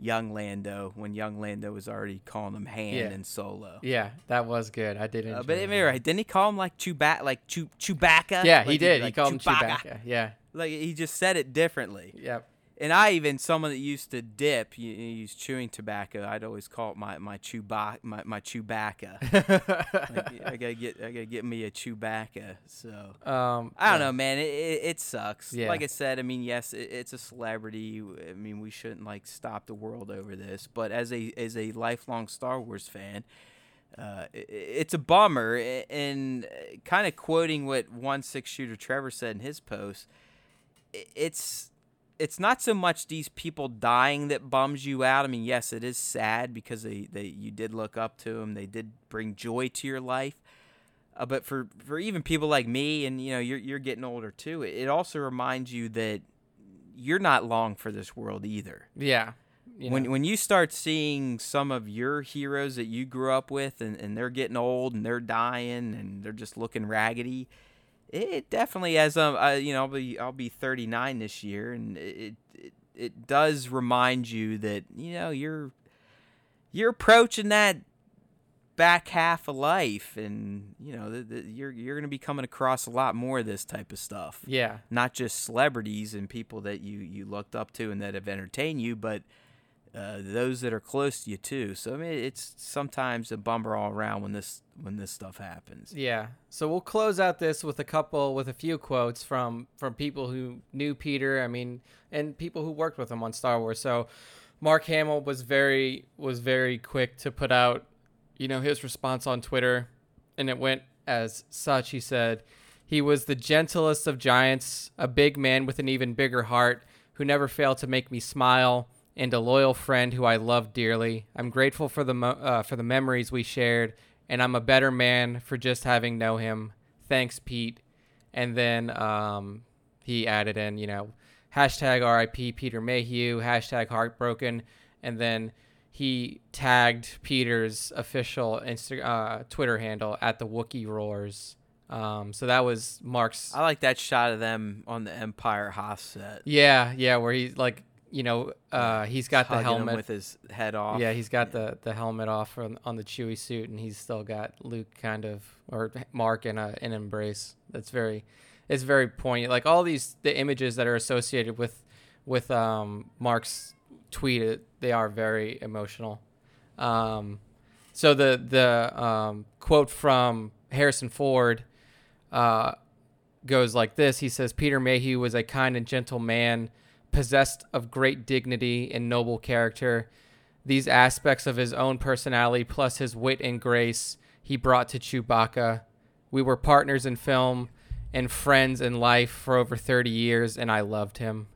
young Lando when young Lando was already calling him Han Yeah. and Solo. Yeah, that was good. I did enjoy Uh, but that. right? Didn't he call him like Chewbacca, like Chew Chewbacca? Yeah, Like, he did. he like, called him Chewbacca. Yeah. Like he just said it differently. Yep. And I even someone that used to dip, you, you use chewing tobacco. I'd always call it my my Chewbacca, my, my Chewbacca. like, I gotta get I gotta get me a Chewbacca. So um, I don't yeah. know, man. It, it, it sucks. Yeah. Like I said, I mean, yes, it, it's a celebrity. I mean, we shouldn't like stop the world over this. But as a as a lifelong Star Wars fan, uh, it's a bummer. And kind of quoting what one six shooter Trevor said in his post, it's it's not so much these people dying that bums you out. I mean, yes, it is sad because they, they you did look up to them. They did bring joy to your life. Uh, but for, for even people like me, and you know, you're you're getting older too. It, it also reminds you that you're not long for this world either. Yeah. You when know. when you start seeing some of your heroes that you grew up with, and, and they're getting old and they're dying and they're just looking raggedy, it definitely has um you know I'll be I'll be 39 this year, and it, it it does remind you that you know you're you're approaching that back half of life, and you know the, the, you're you're gonna be coming across a lot more of this type of stuff. Yeah. Not just celebrities and people that you you looked up to and that have entertained you, but uh, those that are close to you too. So I mean, it's sometimes a bummer all around when this when this stuff happens. Yeah. So we'll close out this with a couple with a few quotes from from people who knew Peter, I mean, and people who worked with him on Star Wars. So Mark Hamill was very was very quick to put out, you know, his response on Twitter, and it went as such. He said, "He was the gentlest of giants, a big man with an even bigger heart, who never failed to make me smile." And a loyal friend who I love dearly. I'm grateful for the mo- uh, for the memories we shared, and I'm a better man for just having know him. Thanks, Pete. And then um, he added in, you know, hashtag RIP Peter Mayhew, hashtag heartbroken, and then he tagged Peter's official Insta- uh, Twitter handle at the Wookie Roars. Um, so that was Mark's. I like that shot of them on the Empire Hoth set. Yeah, yeah, where he's like, you know, uh, he's got the hugging helmet with his head off. Yeah, he's got the, the helmet off on, on the Chewie suit, and he's still got Luke kind of or Mark in a an embrace. That's very, it's very poignant. Like all these the images that are associated with with um, Mark's tweet, they are very emotional. Um, so the the um, quote from Harrison Ford uh, goes like this. He says, Peter Mayhew was a kind and gentle man, possessed of great dignity and noble character. These aspects of his own personality, plus his wit and grace, he brought to Chewbacca. We were partners in film and friends in life for over 30 years, and I loved him.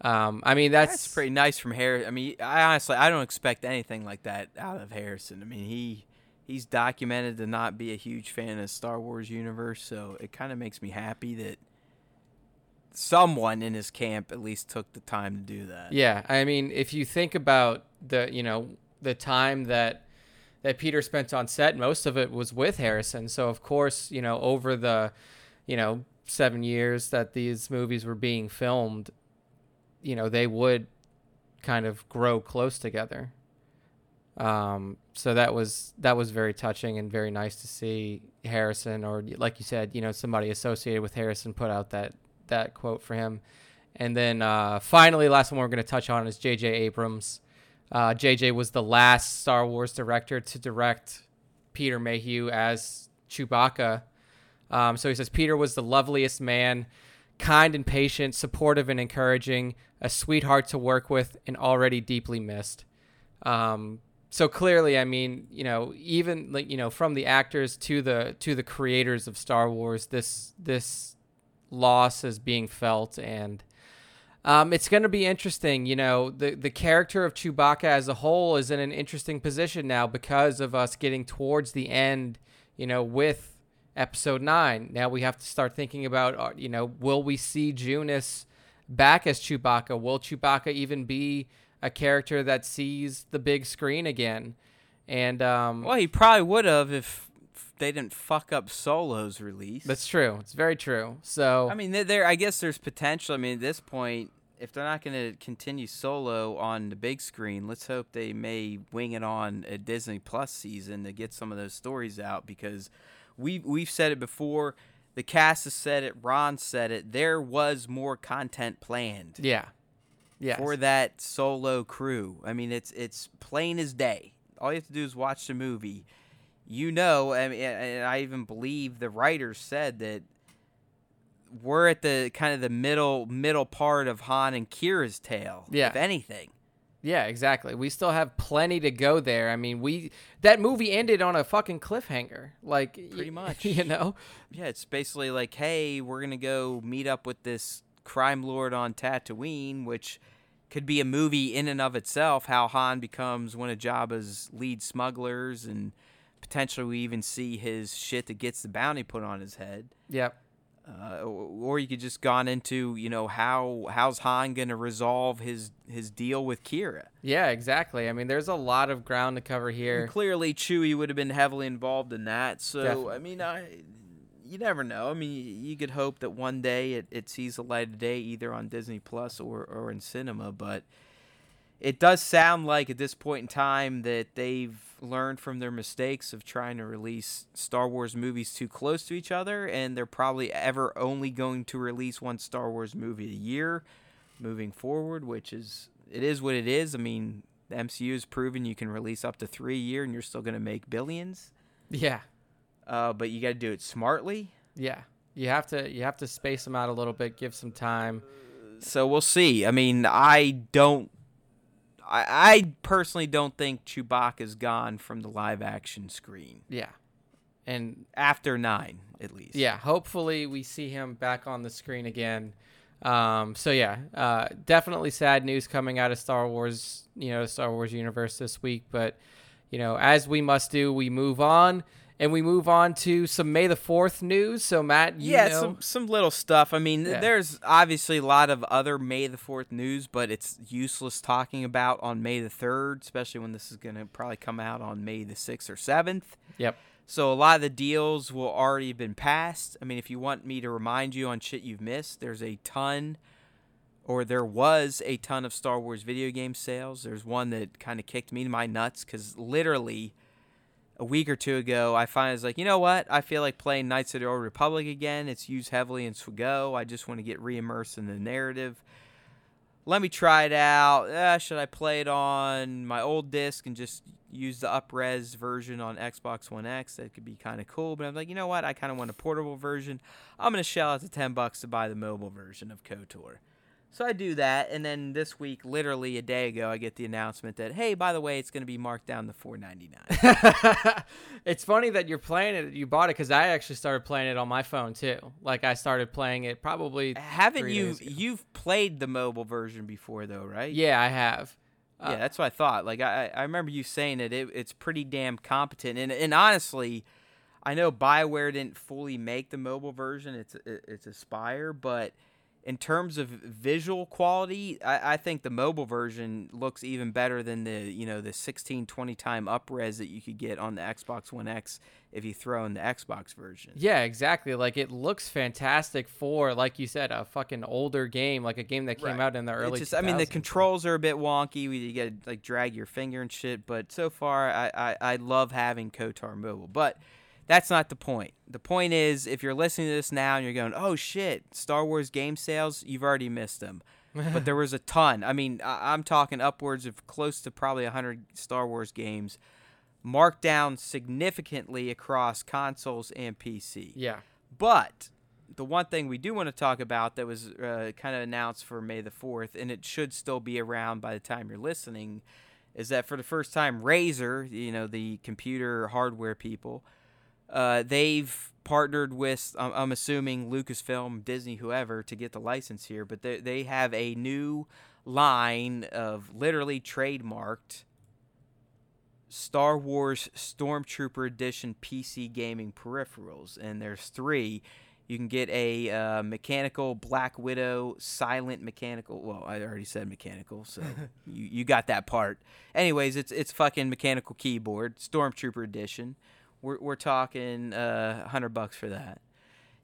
Um, I mean, that's, That's pretty nice from Harris. I mean, I honestly I don't expect anything like that out of Harrison. I mean, he he's documented to not be a huge fan of Star Wars universe, so it kind of makes me happy that someone in his camp at least took the time to do that. Yeah, I mean, if you think about the, you know, the time that that Peter spent on set, most of it was with Harrison. So of course, you know, over the, you know, seven years that these movies were being filmed, you know, they would kind of grow close together. Um, so that was that was very touching and very nice to see Harrison, or like you said, you know, somebody associated with Harrison put out that that quote for him. And then uh, finally, last one we're going to touch on is J.J. Abrams. Uh, J.J. was the last Star Wars director to direct Peter Mayhew as Chewbacca. Um, so he says Peter was the loveliest man, kind and patient, supportive and encouraging, a sweetheart to work with, and already deeply missed. Um, so clearly, I mean, you know, even like you know, from the actors to the to the creators of Star Wars, this this loss is being felt, and um, it's going to be interesting. You know, the the character of Chewbacca as a whole is in an interesting position now because of us getting towards the end. You know, with Episode Nine, now we have to start thinking about, uh, you know, will we see Joonas back as Chewbacca? Will Chewbacca even be a character that sees the big screen again? And um, Well, he probably would have if if they didn't fuck up Solo's release. that's true. It's very true. So I mean, there- there. I guess there's potential. I mean, at this point, if they're not going to continue Solo on the big screen, let's hope they may wing it on a Disney Plus season to get some of those stories out. Because we we've said it before. The cast has said it. Ron said it. There was more content planned yeah, yeah, for that Solo crew. I mean, it's it's plain as day. All you have to do is watch the movie. You know, I mean, and I even believe the writers said that we're at the kind of the middle middle part of Han and Qi'ra's tale. Yeah. if anything. yeah, exactly. We still have plenty to go there. I mean, we that movie ended on a fucking cliffhanger. Like Pretty *laughs* much. you know. Yeah, it's basically like, hey, we're gonna go meet up with this crime lord on Tatooine, which could be a movie in and of itself. How Han becomes one of Jabba's lead smugglers, and potentially we even see his shit that gets the bounty put on his head. Yep. Uh, or you could just gone into, you know, how how's Han gonna resolve his his deal with Qi'ra? Yeah, exactly. I mean, there's a lot of ground to cover And here. clearly, Chewie would have been heavily involved in that. So Definitely. I mean, I you never know. I mean, you could hope that one day it, it sees the light of day either on Disney Plus or or in cinema. But it does sound like at this point in time that they've learned from their mistakes of trying to release Star Wars movies too close to each other, and they're probably ever only going to release one Star Wars movie a year moving forward, which is it is what it is. I mean, the MCU has proven you can release up to three a year, and you're still going to make billions. Yeah, Uh, but you got to do it smartly. yeah. You have to you have to space them out a little bit, give some time. So we'll see. I mean, I don't. I, I personally don't think Chewbacca's gone from the live action screen Yeah, and after nine, at least. yeah, hopefully we see him back on the screen again. Um, so yeah, uh, definitely sad news coming out of Star Wars, you know, Star Wars universe this week. But you know, as we must do, we move on, and we move on to some May the Fourth news. So Matt, you yeah, know, some some little stuff. I mean, Yeah. there's obviously a lot of other May the Fourth news, but it's useless talking about on May the third, especially when this is going to probably come out on May the sixth or seventh. yep, So a lot of the deals will already have been passed. I mean, if you want me to remind you on shit you've missed, there's a ton, or there was a ton of Star Wars video game sales. There's one that kind of kicked me in my nuts because literally a week or two ago, I finally was like, you know what? I feel like playing Knights of the Old Republic again. It's used heavily in Swago. I just want to get re-immersed in the narrative. Let me try it out. Uh, should I play it on my old disc and just use the upres version on Xbox One X? That could be kind of cool. But I'm like, you know what? I kind of want a portable version. I'm gonna shell out the ten bucks to buy the mobile version of KOTOR. So I do that, and then this week, literally a day ago, I get the announcement that, hey, by the way, it's gonna be marked down to four ninety nine. *laughs* it's funny that you're playing it. You bought it because I actually started playing it on my phone too. Like I started playing it probably. Haven't three you? You've played the mobile version before, though, right? Yeah, I have. Uh, yeah, that's what I thought. Like I, I remember you saying that it, it's pretty damn competent, and and honestly, I know Bioware didn't fully make the mobile version. It's it- it's Aspyr, but in terms of visual quality, I, I think the mobile version looks even better than the you know the 1620 time upres that you could get on the Xbox One X if you throw in the Xbox version. Yeah, exactly. Like it looks fantastic for, like you said, a fucking older game, like a game that came Right. out in the early. just, I mean, the controls are a bit wonky. You got to like drag your finger and shit. But so far, I, I I love having KOTOR mobile. But that's not the point. The point is, if you're listening to this now and you're going, "Oh shit, Star Wars game sales," you've already missed them. *laughs* but there was a ton. I mean, I, I'm talking upwards of close to probably 100 Star Wars games marked down significantly across consoles and PC. Yeah. But the one thing we do want to talk about that was uh, kind of announced for May the 4th, and it should still be around by the time you're listening, is that for the first time, Razer, you know, the computer hardware people, uh, they've partnered with, I'm, I'm assuming, Lucasfilm, Disney, whoever, to get the license here, but they, they have a new line of literally trademarked Star Wars Stormtrooper Edition PC gaming peripherals, and there's three. You can get a uh, mechanical Black Widow silent mechanical. Well, I already said mechanical, so *laughs* you, you got that part. Anyways, it's it's fucking mechanical keyboard Stormtrooper Edition. We're we're talking uh, hundred bucks for that.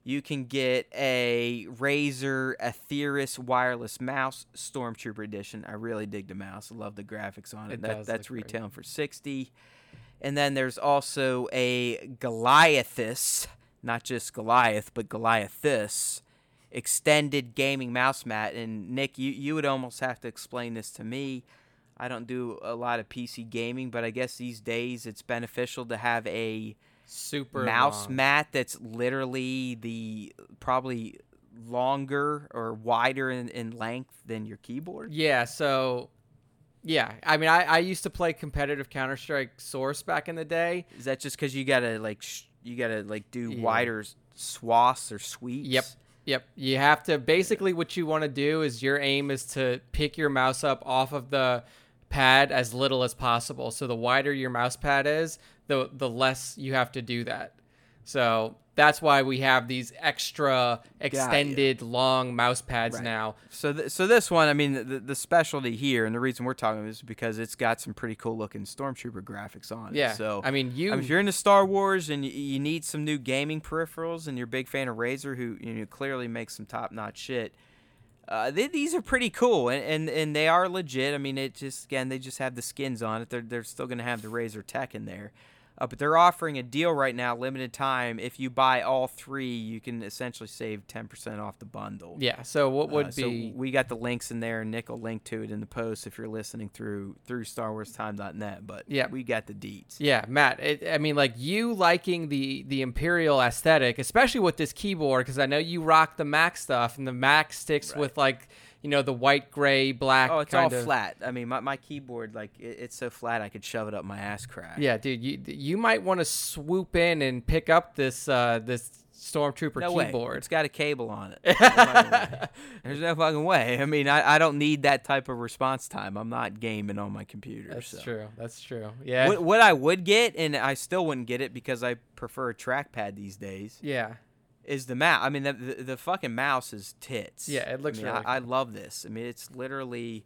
You can get a Razer Atheris wireless mouse Stormtrooper edition. I really dig the mouse. I love the graphics on it. It that, that's great. retailing for 60. And then there's also a Goliathus, not just Goliath, but Goliathus extended gaming mouse mat. And Nick, you, you would almost have to explain this to me. I don't do a lot of PC gaming, but I guess these days it's beneficial to have a Super mouse long. mat that's literally the probably longer or wider in, in length than your keyboard. Yeah, so yeah, I mean, I, I used to play competitive Counter Strike Source back in the day. Is that just because you gotta like sh- you gotta like do Yeah. wider swaths or sweeps? Yep. Yep. You have to basically what you want to do is your aim is to pick your mouse up off of the pad as little as possible. So the wider your mouse pad is, the the less you have to do that. So that's why we have these extra extended long mouse pads Right. now. So th- so this one, I mean, the, the specialty here, and the reason we're talking is because it's got some pretty cool looking stormtrooper graphics on it. Yeah. So I mean, you I mean, if you're into Star Wars and you, you need some new gaming peripherals, and you're a big fan of Razer, who you know clearly makes some top notch shit, Uh, they, these are pretty cool, and, and and they are legit. I mean, it just again they just have the skins on it. They're they're still gonna have the Razer Tech in there. Uh, but they're offering a deal right now, limited time. If you buy all three, you can essentially save 10% off the bundle. Yeah. So what would Uh, be? So we got the links in there, and Nick will link to it in the post if you're listening through through StarWarsTime.net. But Yeah. we got the deets. Yeah, Matt. It, I mean, like you liking the the Imperial aesthetic, especially with this keyboard, because I know you rock the Mac stuff, and the Mac sticks with like you know the white, gray, black. Oh, it's all of- flat. I mean, my, my keyboard, like, it, it's so flat I could shove it up my ass crack. Yeah, dude. You you might want to swoop in and pick up this uh this Stormtrooper No way. keyboard. It's got a cable on it. *laughs* No. There's no fucking way. I mean, I, I don't need that type of response time. I'm not gaming on my computer. That's so. true. That's true. Yeah. What, what I would get, and I still wouldn't get it because I prefer a trackpad these days, yeah. Is the mouse. I mean, the, the, the fucking mouse is tits. Yeah, it looks I mean, really I, I love this. I mean, it's literally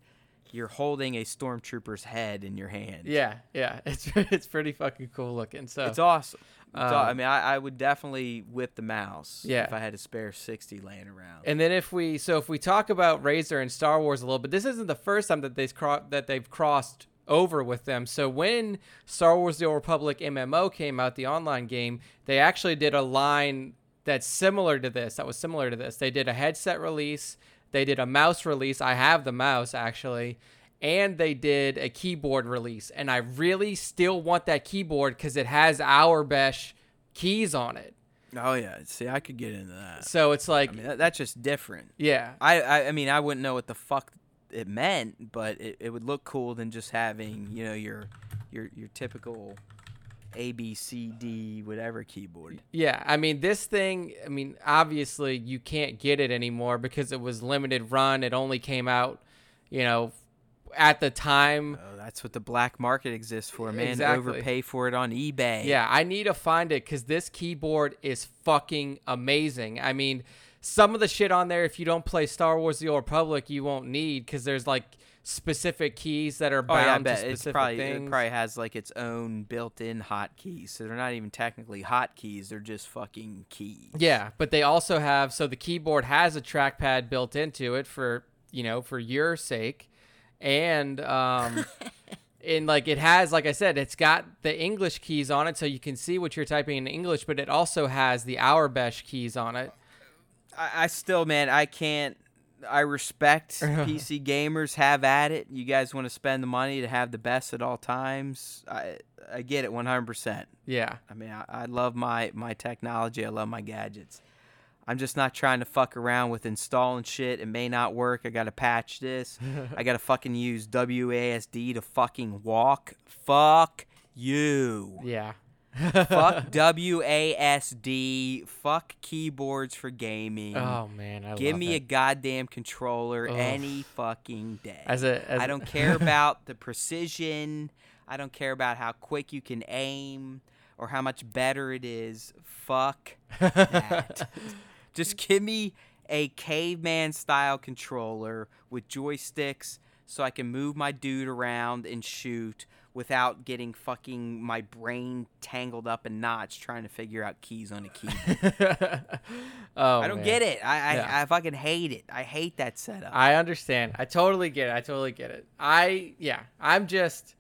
you're holding a stormtrooper's head in your hand. Yeah. Yeah. *laughs* It's it's pretty fucking cool looking. So It's awesome. It's aw- I Um, mean, I, I would definitely whip the mouse Yeah. if I had a spare 60 laying around. And then if we so if we talk about Razer and Star Wars a little bit, this isn't the first time that they've cro- that they've crossed over with them. So when Star Wars: The Old Republic MMO came out, the online game, they actually did a line that's similar to this. That was similar to this. They did a headset release. They did a mouse release. I have the mouse actually. And they did a keyboard release. And I really still want that keyboard because it has Aurebesh keys on it. oh, yeah. See, I could get into that. So it's like, I mean, that, that's just different. yeah. I, I I mean I wouldn't know what the fuck it meant, but it, it would look cool than just having you know your your your typical A B C D whatever keyboard. Yeah, I mean this thing. I mean, obviously you can't get it anymore because it was limited run. It only came out, you know, at the time. Oh, that's what the black market exists for, man. Exactly. Overpay for it on eBay. Yeah, I need to find it because this keyboard is fucking amazing. I mean, some of the shit on there, if you don't play Star Wars: The Old Republic, you won't need because there's like specific keys that are Oh yeah, bound to specific probably things. it probably has like its own built-in hotkeys, so they're not even technically hotkeys; they're just fucking keys. Yeah, but they also have so the keyboard has a trackpad built into it for you know for your sake, and um, *laughs* and like it has like I said, it's got the English keys on it, so you can see what you're typing in English, but it also has the Aurebesh keys on it. I, I still, man, I can't. I respect *laughs* uh-huh. PC gamers. Have at it. You guys want to spend the money to have the best at all times. I I get it 100%. Yeah, I mean, I, I love my my technology. I love my gadgets. I'm just not trying to fuck around with installing shit. It may not work. I gotta patch this. *laughs* I gotta fucking use WASD to fucking walk. Fuck you. yeah, Fuck WASD. Fuck keyboards for gaming. Oh man, I Give me a goddamn controller Ugh. any fucking day. as a as I don't *laughs* care about the precision. I don't care about how quick you can aim or how much better it is. Fuck that. *laughs* Just give me a caveman style controller with joysticks so I can move my dude around and shoot without getting fucking my brain tangled up in knots trying to figure out keys on a keyboard. *laughs* oh, I don't man. get it. I, I, Yeah. I fucking hate it. I hate that setup. I understand. I totally get it. I totally get it. I yeah. I'm just.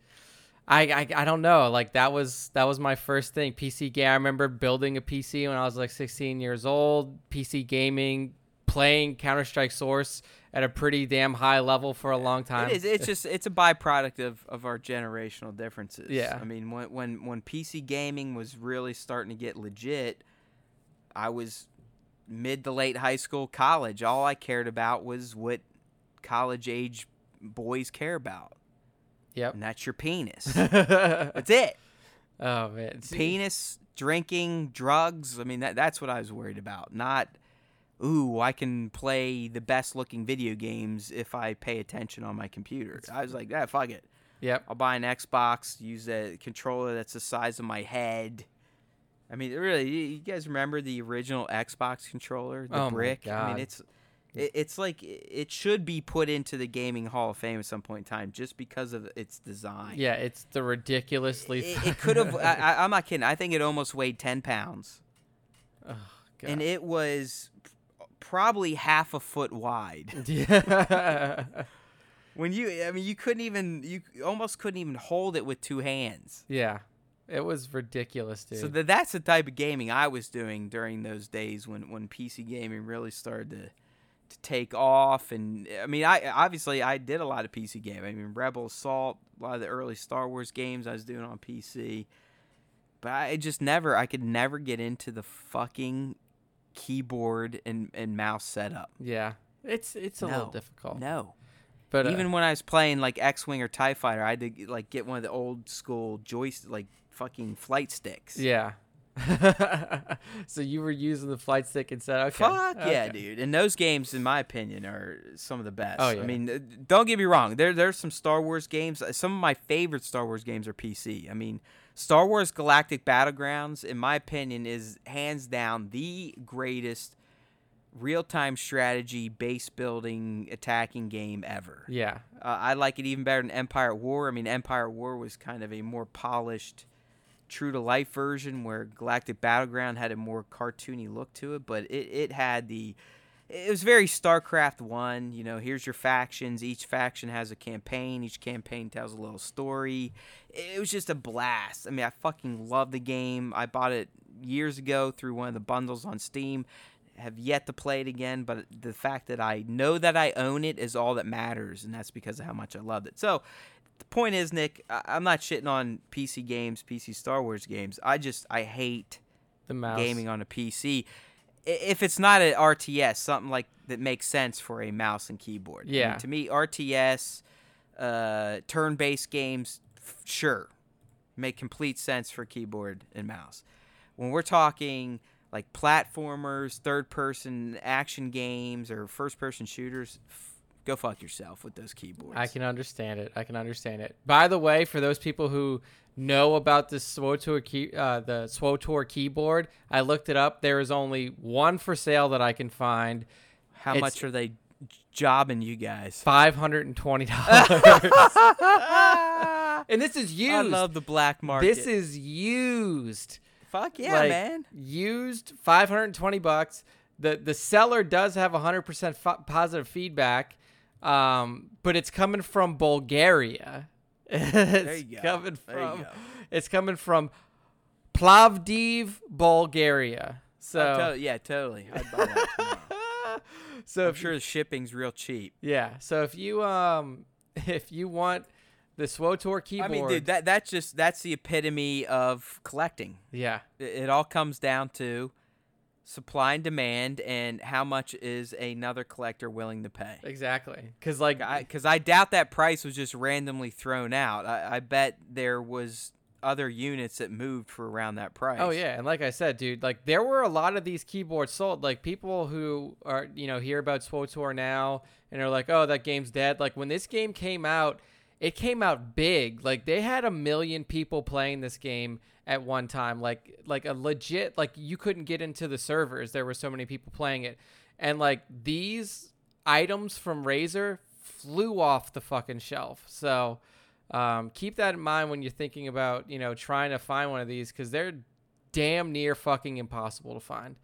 I, I, I don't know. Like that was that was my first thing. PC game. I remember building a PC when I was like 16 years old. PC gaming, playing Counter Strike Source at a pretty damn high level for a long time. It is. It's just it's a byproduct of, of our generational differences. Yeah. I mean, when when when PC gaming was really starting to get legit, I was mid to late high school, college. All I cared about was what college age boys care about, Yep. and that's your penis. *laughs* that's it. Oh man. Penis, drinking, drugs. I mean, that that's what I was worried about. Not, ooh, I can play the best looking video games if I pay attention on my computer. I was like, yeah, fuck it. Yep. I'll buy an Xbox, use a controller that's the size of my head. I mean, really, you guys remember the original Xbox controller, the Oh brick? I mean, it's it's like it should be put into the gaming Hall of Fame at some point in time, just because of its design. Yeah, it's the ridiculously. it, *laughs* it could have. I, I'm not kidding. I think it almost weighed ten pounds, oh, God. and it was probably half a foot wide. *laughs* yeah. *laughs* When you, I mean, you couldn't even, you almost couldn't even hold it with two hands. yeah. It was ridiculous, dude. So th- that's the type of gaming I was doing during those days when, when PC gaming really started to to take off. And I mean, I obviously I did a lot of PC gaming. I mean, Rebel Assault, a lot of the early Star Wars games I was doing on PC. But I just never, I could never get into the fucking keyboard and, and mouse setup. yeah. It's it's a little difficult. No. But uh, Even when I was playing like X Wing or TIE Fighter, I had to like get one of the old school joystick, like fucking flight sticks. yeah. *laughs* so you were using the flight stick instead. Okay. Fuck yeah, dude! And those games, in my opinion, are some of the best. Oh, yeah. I mean, uh, don't get me wrong. There, there's some Star Wars games. Some of my favorite Star Wars games are PC. I mean, Star Wars Galactic Battlegrounds, in my opinion, is hands down the greatest real-time strategy, base building, attacking game ever. Yeah. Uh, I like it even better than Empire at War. I mean, Empire at War was kind of a more polished, true to life version, where Galactic Battleground had a more cartoony look to it. But it, it had the, it was very StarCraft One. You know, here's your factions. Each faction has a campaign. Each campaign tells a little story. It was just a blast. I mean, I fucking love the game. I bought it years ago through one of the bundles on Steam have yet to play it again, but the fact that I know that I own it is all that matters, and that's because of how much I loved it. So, the point is, Nick, I- I'm not shitting on PC games, PC Star Wars games. I just I hate The mouse. gaming on a PC. If it's not an RTS, something like that makes sense for a mouse and keyboard. I mean, Yeah. to me, RTS, uh, turn-based games, sure, make complete sense for keyboard and mouse. When we're talking like platformers, third-person action games, or first-person shooters, f- go fuck yourself with those keyboards. I can understand it. I can understand it. By the way, for those people who know about the SWOTOR key, uh, the SWOTOR keyboard, I looked it up. There is only one for sale that I can find. How it's- much are they jobbing you guys? Five hundred and twenty dollars. *laughs* *laughs* *laughs* and this is used. I love the black market. this is used. fuck yeah, like, man. Used 520 bucks. The the seller does have 100% fo- positive feedback. Um, but it's coming from Bulgaria. *laughs* it's you go. coming There you from go. it's coming from Plovdiv, Bulgaria. So to- yeah, totally. I'd buy that *laughs* so I'm if sure the shipping's real cheap. yeah, so if you um if you want the SWOTOR keyboard, I mean, dude, that that's just that's the epitome of collecting. yeah, It, it all comes down to supply and demand, and how much is another collector willing to pay. exactly. Cuz like Because I, doubt that price was just randomly thrown out. I, I bet there was other units that moved for around that price. Oh yeah, and like I said, dude, like there were a lot of these keyboards sold. Like people who are you know hear about SWOTOR now and are like, oh, that game's dead. Like when this game came out, it came out big. Like they had a million people playing this game at one time. Like like a legit like you couldn't get into the servers. There were so many people playing it, and like these items from Razer flew off the fucking shelf. So. Um, keep that in mind when you're thinking about, you know, trying to find one of these because they're damn near fucking impossible to find.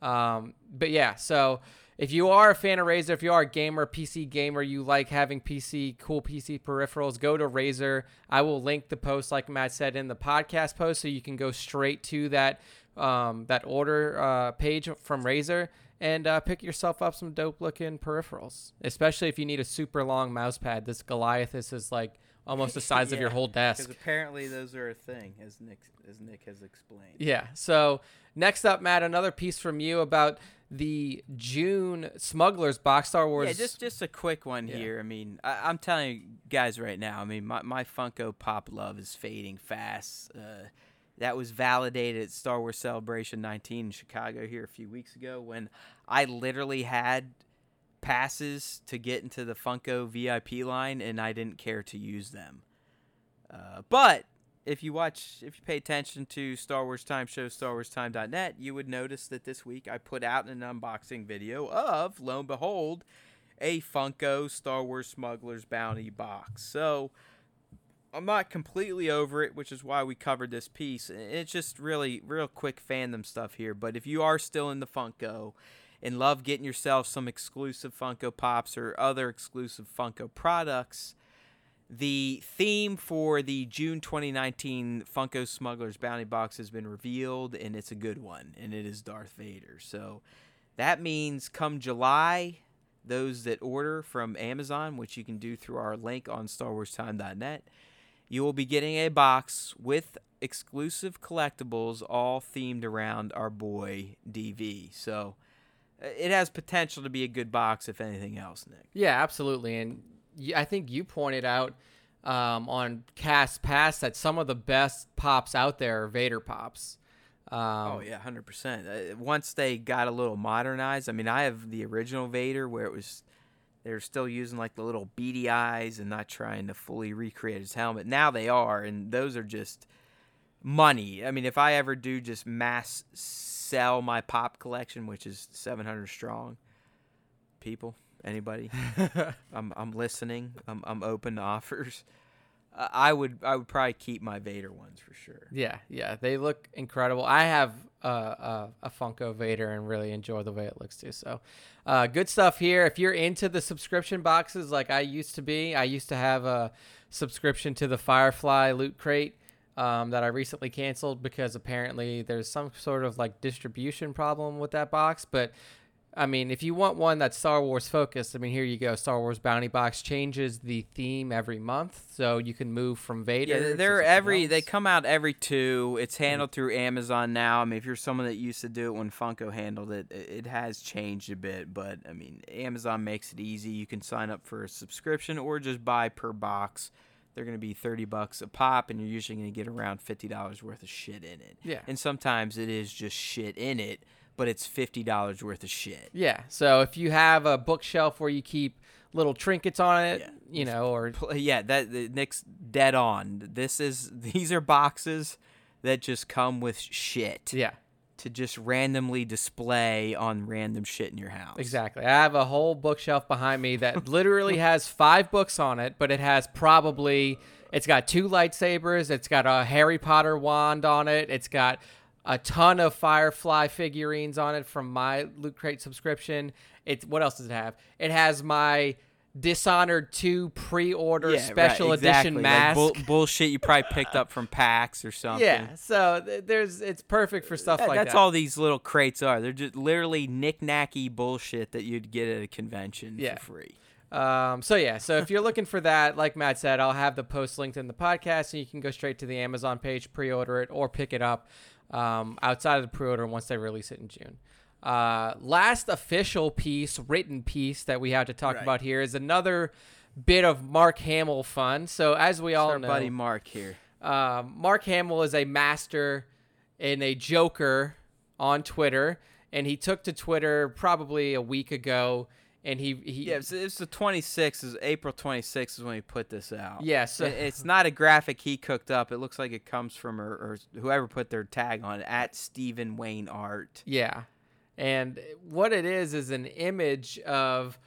Um, but yeah, so if you are a fan of Razer, if you are a gamer, PC gamer, you like having PC, cool PC peripherals, go to Razer. I will link the post, like Matt said, in the podcast post, so you can go straight to that um, that order uh, page from Razer and uh, pick yourself up some dope looking peripherals. Especially if you need a super long mouse pad. This Goliathus is like almost the *laughs* size of your Yeah, whole Because desk. apparently those are a thing, as Nick as Nick has explained. Yeah. So next up, Matt, another piece from you about the June Smugglers box Star Wars. Yeah, just just a quick one Yeah. here. I mean, I, I'm telling you guys right now. I mean, my, my Funko Pop love is fading fast. Uh, that was validated at Star Wars Celebration 19 in Chicago here a few weeks ago when I literally had passes to get into the Funko VIP line and I didn't care to use them. Uh, but if you watch, if you pay attention to Star Wars Time Show, StarWarsTime.net, you would notice that this week I put out an unboxing video of, lo and behold, a Funko Star Wars Smugglers Bounty box. So I'm not completely over it, which is why we covered this piece. It's just really, real quick fandom stuff here. But if you are still in the Funko and love getting yourself some exclusive Funko Pops or other exclusive Funko products, the theme for the June 2019 Funko Smugglers Bounty Box has been revealed, and it's a good one, and it is Darth Vader. So that means come July, those that order from Amazon, which you can do through our link on StarWarsTime.net, you will be getting a box with exclusive collectibles, all themed around our boy DV. So uh, it has potential to be a good box, if anything else, Nick. Yeah, absolutely. And I think you pointed out um, on Cast Pass that some of the best pops out there are Vader pops. Um, oh yeah, hundred uh, percent. Once they got a little modernized, I mean, I have the original Vader where it was they're still using like the little beady eyes and not trying to fully recreate his helmet. Now they are, and those are just money. I mean, if I ever do just mass sell my pop collection, which is 700 strong, people, anybody, *laughs* I'm I'm listening. I'm I'm open to offers. I would I would probably keep my Vader ones for sure. Yeah, yeah, they look incredible. I have uh, a, a Funko Vader and really enjoy the way it looks too. So, uh, good stuff here. If you're into the subscription boxes like I used to be, I used to have a subscription to the Firefly Loot Crate um, that I recently canceled because apparently there's some sort of like distribution problem with that box. But I mean, if you want one that's Star Wars focused, I mean, here you go. Star Wars Bounty Box changes the theme every month, so you can move from Vader. Yeah, they're every. Else. They come out every two. It's handled mm-hmm. through Amazon now. I mean, if you're someone that used to do it when Funko handled it, it has changed a bit. But I mean, Amazon makes it easy. You can sign up for a subscription or just buy per box. They're going to be 30 bucks a pop, and you're usually going to get around $50 worth of shit in it. Yeah. And sometimes it is just shit in it, but it's $50 worth of shit. Yeah. So if you have a bookshelf where you keep little trinkets on it, yeah. you know, or. Yeah, that Nick's dead on. This is, these are boxes that just come with shit. Yeah to just randomly display on random shit in your house. Exactly. I have a whole bookshelf behind me that *laughs* literally has five books on it, but it has probably it's got two lightsabers, it's got a Harry Potter wand on it, it's got a ton of Firefly figurines on it from my Loot Crate subscription. It's what else does it have? It has my Dishonored 2 pre-order yeah, special right, exactly. edition mask. Like bull- bullshit you probably *laughs* picked up from PAX or something. Yeah, so th- there's it's perfect for stuff like that's that. That's all these little crates are. They're just literally knick-knacky bullshit that you'd get at a convention yeah. for free. Um, so yeah, so if you're looking for that, like Matt said, I'll have the post linked in the podcast, and you can go straight to the Amazon page, pre-order it, or pick it up um, outside of the pre-order once they release it in June. Uh, last official piece, written piece that we have to talk right. about here is another bit of Mark Hamill fun. So as we all know, buddy Mark here. Uh, Mark Hamill is a master and a joker on Twitter, and he took to Twitter probably a week ago. And he, he yeah, it's, it's the 26th, is April 26th is when he put this out. Yeah, so it's not a graphic he cooked up. It looks like it comes from or, or whoever put their tag on it at Stephen Wayne Art. Yeah, and what it is is an image of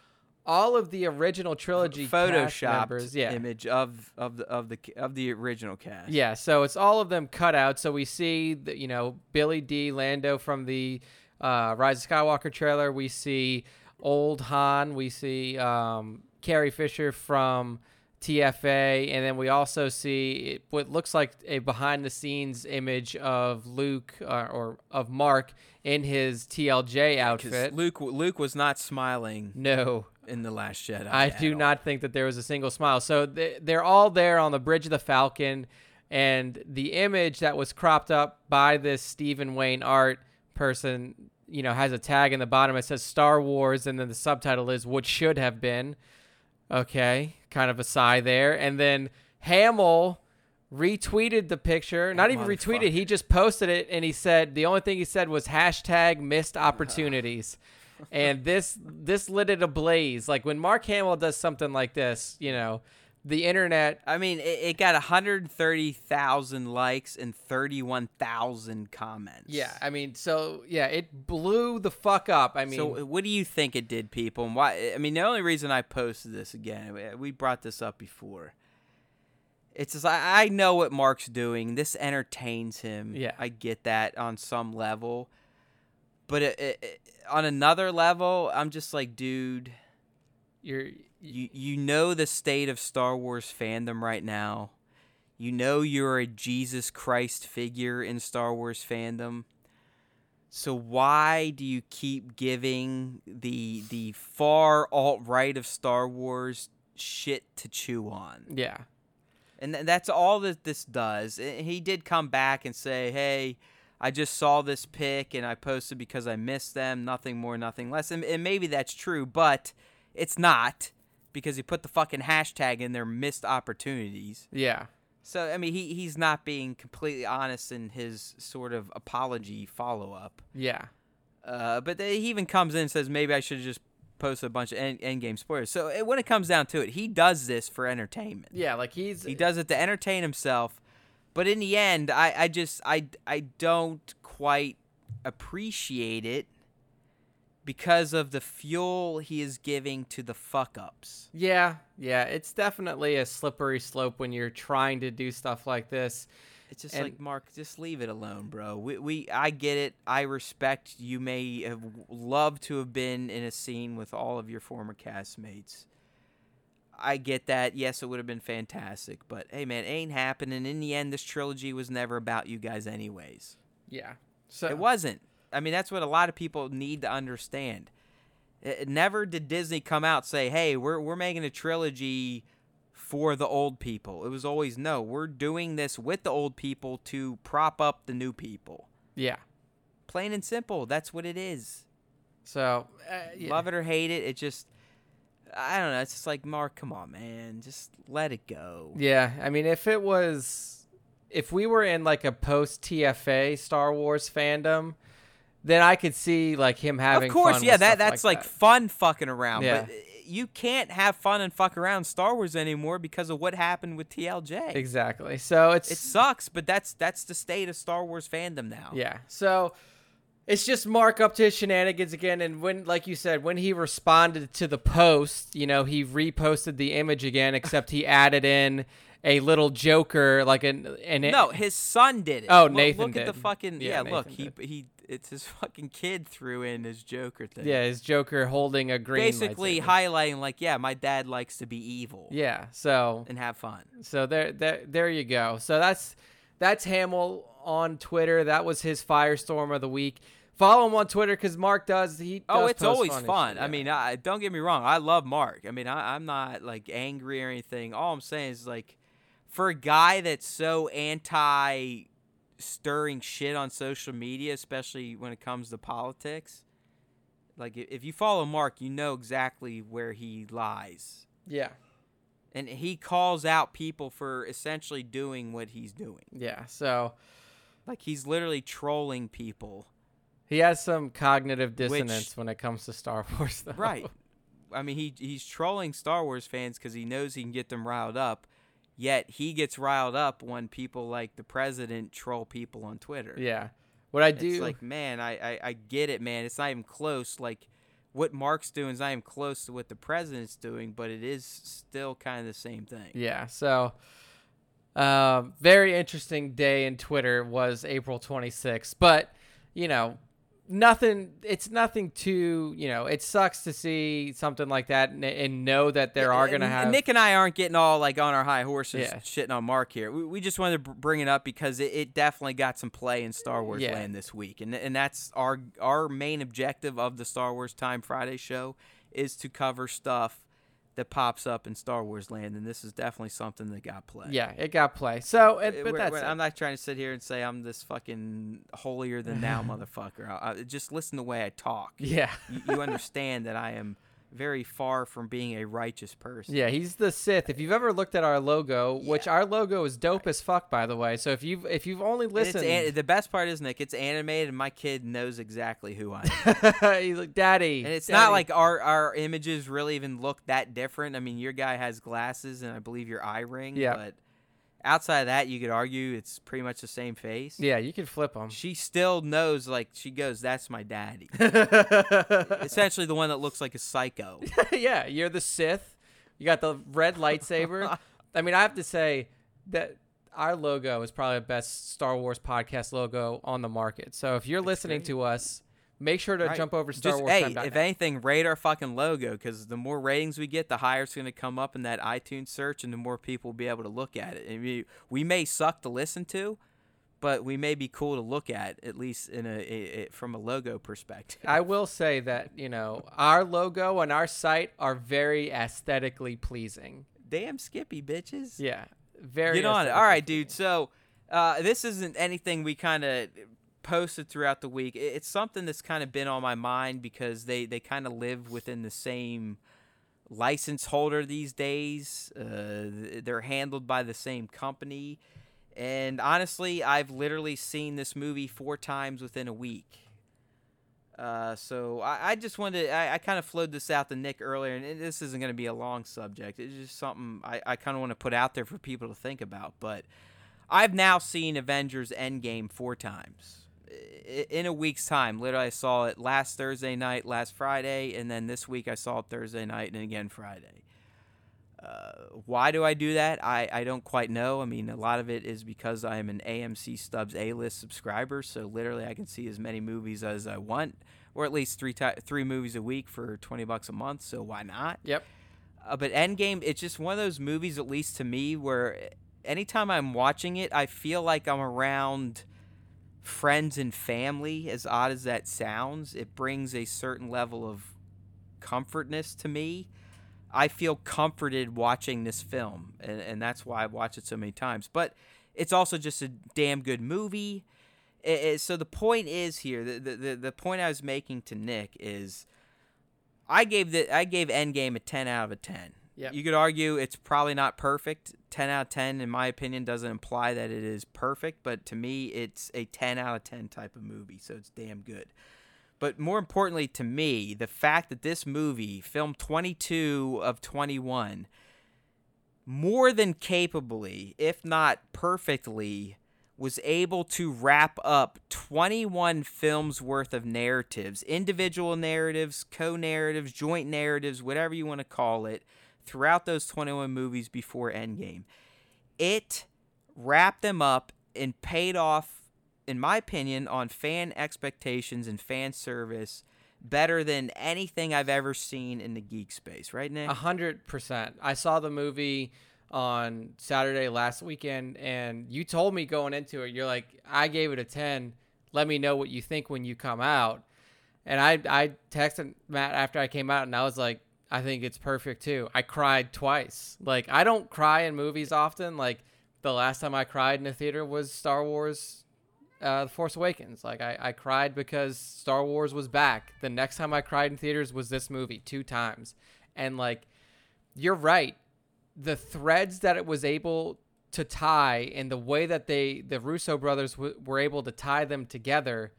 all of the original trilogy Photoshop yeah. image of of the of the of the original cast. Yeah, so it's all of them cut out. So we see the, you know Billy Dee Lando from the uh, Rise of Skywalker trailer. We see old Han. We see um, Carrie Fisher from TFA, and then we also see what looks like a behind the scenes image of Luke uh, or of Mark in his TLJ outfit. Luke Luke was not smiling. No. In the Last Jedi. I do all. not think that there was a single smile. So they're all there on the bridge of the Falcon, and the image that was cropped up by this Stephen Wayne art person, you know, has a tag in the bottom. It says Star Wars, and then the subtitle is "What Should Have Been." Okay, kind of a sigh there. And then Hamill retweeted the picture. Not even retweeted. He just posted it, and he said the only thing he said was hashtag missed opportunities. *laughs* and this this lit it ablaze. Like when Mark Hamill does something like this, you know, the internet. I mean, it, it got 130,000 likes and 31,000 comments. Yeah, I mean, so yeah, it blew the fuck up. I mean, so what do you think it did, people? And why? I mean, the only reason I posted this again, we brought this up before. It's just I, I know what Mark's doing. This entertains him. Yeah, I get that on some level. but it, it, it- on another level, I'm just like, dude, You're you you know the state of Star Wars fandom right now. You know you're a Jesus Christ figure in Star Wars fandom. So why do you keep giving the the far alt right of Star Wars shit to chew on? yeah. And th- that's all that this does. Eh, he did come back and say, "Hey, I just saw this pic and I posted because I missed them. Nothing more, nothing less." And, and maybe that's true, but it's not because he put the fucking hashtag in there, missed opportunities. Yeah. So I mean, he he's not being completely honest in his sort of apology follow up. Yeah. Uh, but then he even comes in and says maybe I should just post a bunch of end, end game spoilers. So uh, when it comes down to it, he does this for entertainment. Yeah, like he's He does it to entertain himself, but in the end, I, I just I I don't quite appreciate it because of the fuel he is giving to the fuck ups. Yeah, yeah, it's definitely a slippery slope when you're trying to do stuff like this. It's just And- like Mark, just leave it alone, bro. We, we I get it. I respect you may have loved to have been in a scene with all of your former castmates. I get that. Yes, it would have been fantastic, but hey, man, it ain't happening. In the end, this trilogy was never about you guys, anyways. Yeah. So It wasn't. I mean, that's what a lot of people need to understand. It, it never did Disney come out say, "Hey, we're we're making a trilogy for the old people." It was always, "No, we're doing this with the old people to prop up the new people." Yeah. Plain and simple. That's what it is. So uh, yeah. Love it or hate it, it just I don't know. It's just like Mark, come on, man, just let it go. Yeah, I mean, if it was, if we were in like a post TFA Star Wars fandom, then I could see like him having. of course, yeah, that that's like, that. fun fucking around. Yeah. But uh, you can't have fun and fuck around Star Wars anymore because of what happened with TLJ. exactly. So it's It sucks, but that's that's the state of Star Wars fandom now. Yeah. So it's just Mark up to his shenanigans again. And when, like you said, when he responded to the post, you know, he reposted the image again, *laughs* except he added in a little Joker, like an an No, his son did it. Oh, Look- Nathan Look at the fucking Yeah, yeah. look, Nathan he he. It's his *laughs* fucking kid threw in his Joker thing. yeah, his Joker holding a green. Basically lightsaber. highlighting like, yeah, my dad likes to be evil Yeah. So and have fun. So there, there, there you go. So that's that's Hamill on Twitter. That was his firestorm of the week. Follow him on Twitter because Mark does. He Oh, does it's post always funny fun. shit, I mean, I, don't get me wrong. I love Mark. I mean, I, I'm not like angry or anything. All I'm saying is like, for a guy that's so anti stirring shit on social media, especially when it comes to politics, like if you follow Mark, you know exactly where he lies. yeah, And he calls out people for essentially doing what he's doing. yeah. So Like he's literally trolling people. he has some cognitive dissonance when it comes to Star *laughs* Wars, though. Right. I mean, he he's trolling Star Wars fans because he knows he can get them riled up. Yet he gets riled up when people like the president troll people on Twitter. Yeah. What I it's do, like, man, I, I I get it, man. It's not even close. Like what Mark's doing is not even close to what the president's doing, but it is still kind of the same thing. yeah. So, um, very interesting day in Twitter was April 26th, but you know, nothing. It's nothing too. You know, it sucks to see something like that and, and know that there are gonna have. Nick and I aren't getting all like on our high horses Yeah. shitting on Mark here. We, we just wanted to bring it up because it, it definitely got some play in Star Wars Yeah. land this week, and and that's our our main objective of the Star Wars Time Friday show is to cover stuff that pops up in Star Wars land, and this is definitely something that got play. Yeah, it got play. So, it, but we're- that's we're-. I'm not trying to sit here and say I'm this fucking holier than thou *laughs* motherfucker. I, I, just listen to the way I talk. yeah, You, you understand that I am very far from being a righteous person. yeah. He's the Sith. If you've ever looked at our logo, which our logo is dope as fuck, by the way. So if you've if you've only listened, an- the best part is Nick. It's animated, and my kid knows exactly who I am. *laughs* he's like, "Daddy." and it's Daddy." not like our our images really even look that different. I mean, your guy has glasses, and I believe your eye ring. Yeah. But outside of that, you could argue it's pretty much the same face. yeah, you can flip them. She still knows, like she goes, "That's my daddy." *laughs* Essentially, the one that looks like a psycho. *laughs* yeah, you're the Sith. You got the red lightsaber. *laughs* I mean, I have to say that our logo is probably the best Star Wars podcast logo on the market. So if you're listening great. to us, make sure to Right. jump over to Star Just, Wars. hey, if anything, rate our fucking logo because the more ratings we get, the higher it's going to come up in that iTunes search, and the more people will be able to look at it. And we, we may suck to listen to, but we may be cool to look at, at least in a, a, a from a logo perspective. I *laughs* will say that you know our logo and our site are very aesthetically pleasing. Damn Skippy, bitches. Yeah, very. Get on it. All right, dude. So uh, this isn't anything we kind of posted throughout the week. It's something that's kind of been on my mind because they, they kind of live within the same license holder these days. Uh, they're handled by the same company. And honestly, I've literally seen this movie four times within a week. Uh, so I, I just wanted I, I kind of flowed this out to Nick earlier, and this isn't going to be a long subject. It's just something I, I kind of want to put out there for people to think about. But I've now seen Avengers Endgame four times in a week's time. Literally, I saw it last Thursday night, last Friday, and then this week I saw it Thursday night and again Friday. Uh, why do I do that? I, I don't quite know. I mean, a lot of it is because I am an AMC Stubs A list subscriber, so literally I can see as many movies as I want, or at least three ti- three movies a week for twenty bucks a month. So why not? Yep. Uh, but Endgame, it's just one of those movies, at least to me, where anytime I'm watching it, I feel like I'm around friends and family. As odd as that sounds, it brings a certain level of comfortness to me. I feel comforted watching this film, and, and that's why I watch it so many times. But it's also just a damn good movie. I- I- so the point is here, the, the, the, the point I was making to Nick is, I gave the I gave Endgame a ten out of a ten. Yep. You could argue it's probably not perfect. Ten out of ten, in my opinion, doesn't imply that it is perfect, but to me, it's a ten out of ten type of movie, so it's damn good. But more importantly to me, the fact that this movie, film 22 of 21, more than capably, if not perfectly, was able to wrap up 21 films worth of narratives, individual narratives, co narratives, joint narratives, whatever you want to call it, throughout those 21 movies before Endgame. It wrapped them up and paid off, in my opinion, on fan expectations and fan service better than anything I've ever seen in the geek space, right, Nick? A hundred percent. I saw the movie on Saturday last weekend, and you told me going into it, you're like, I gave it a ten. Let me know what you think when you come out. And I I texted Matt after I came out, and I was like, I think it's perfect too. I cried twice. Like I don't cry in movies often. Like the last time I cried in a theater was Star Wars uh, The Force Awakens. Like I, I cried because Star Wars was back. The next time I cried in theaters was this movie two times. And like, you're right. The threads that it was able to tie and the way that they, the Russo brothers w- were able to tie them together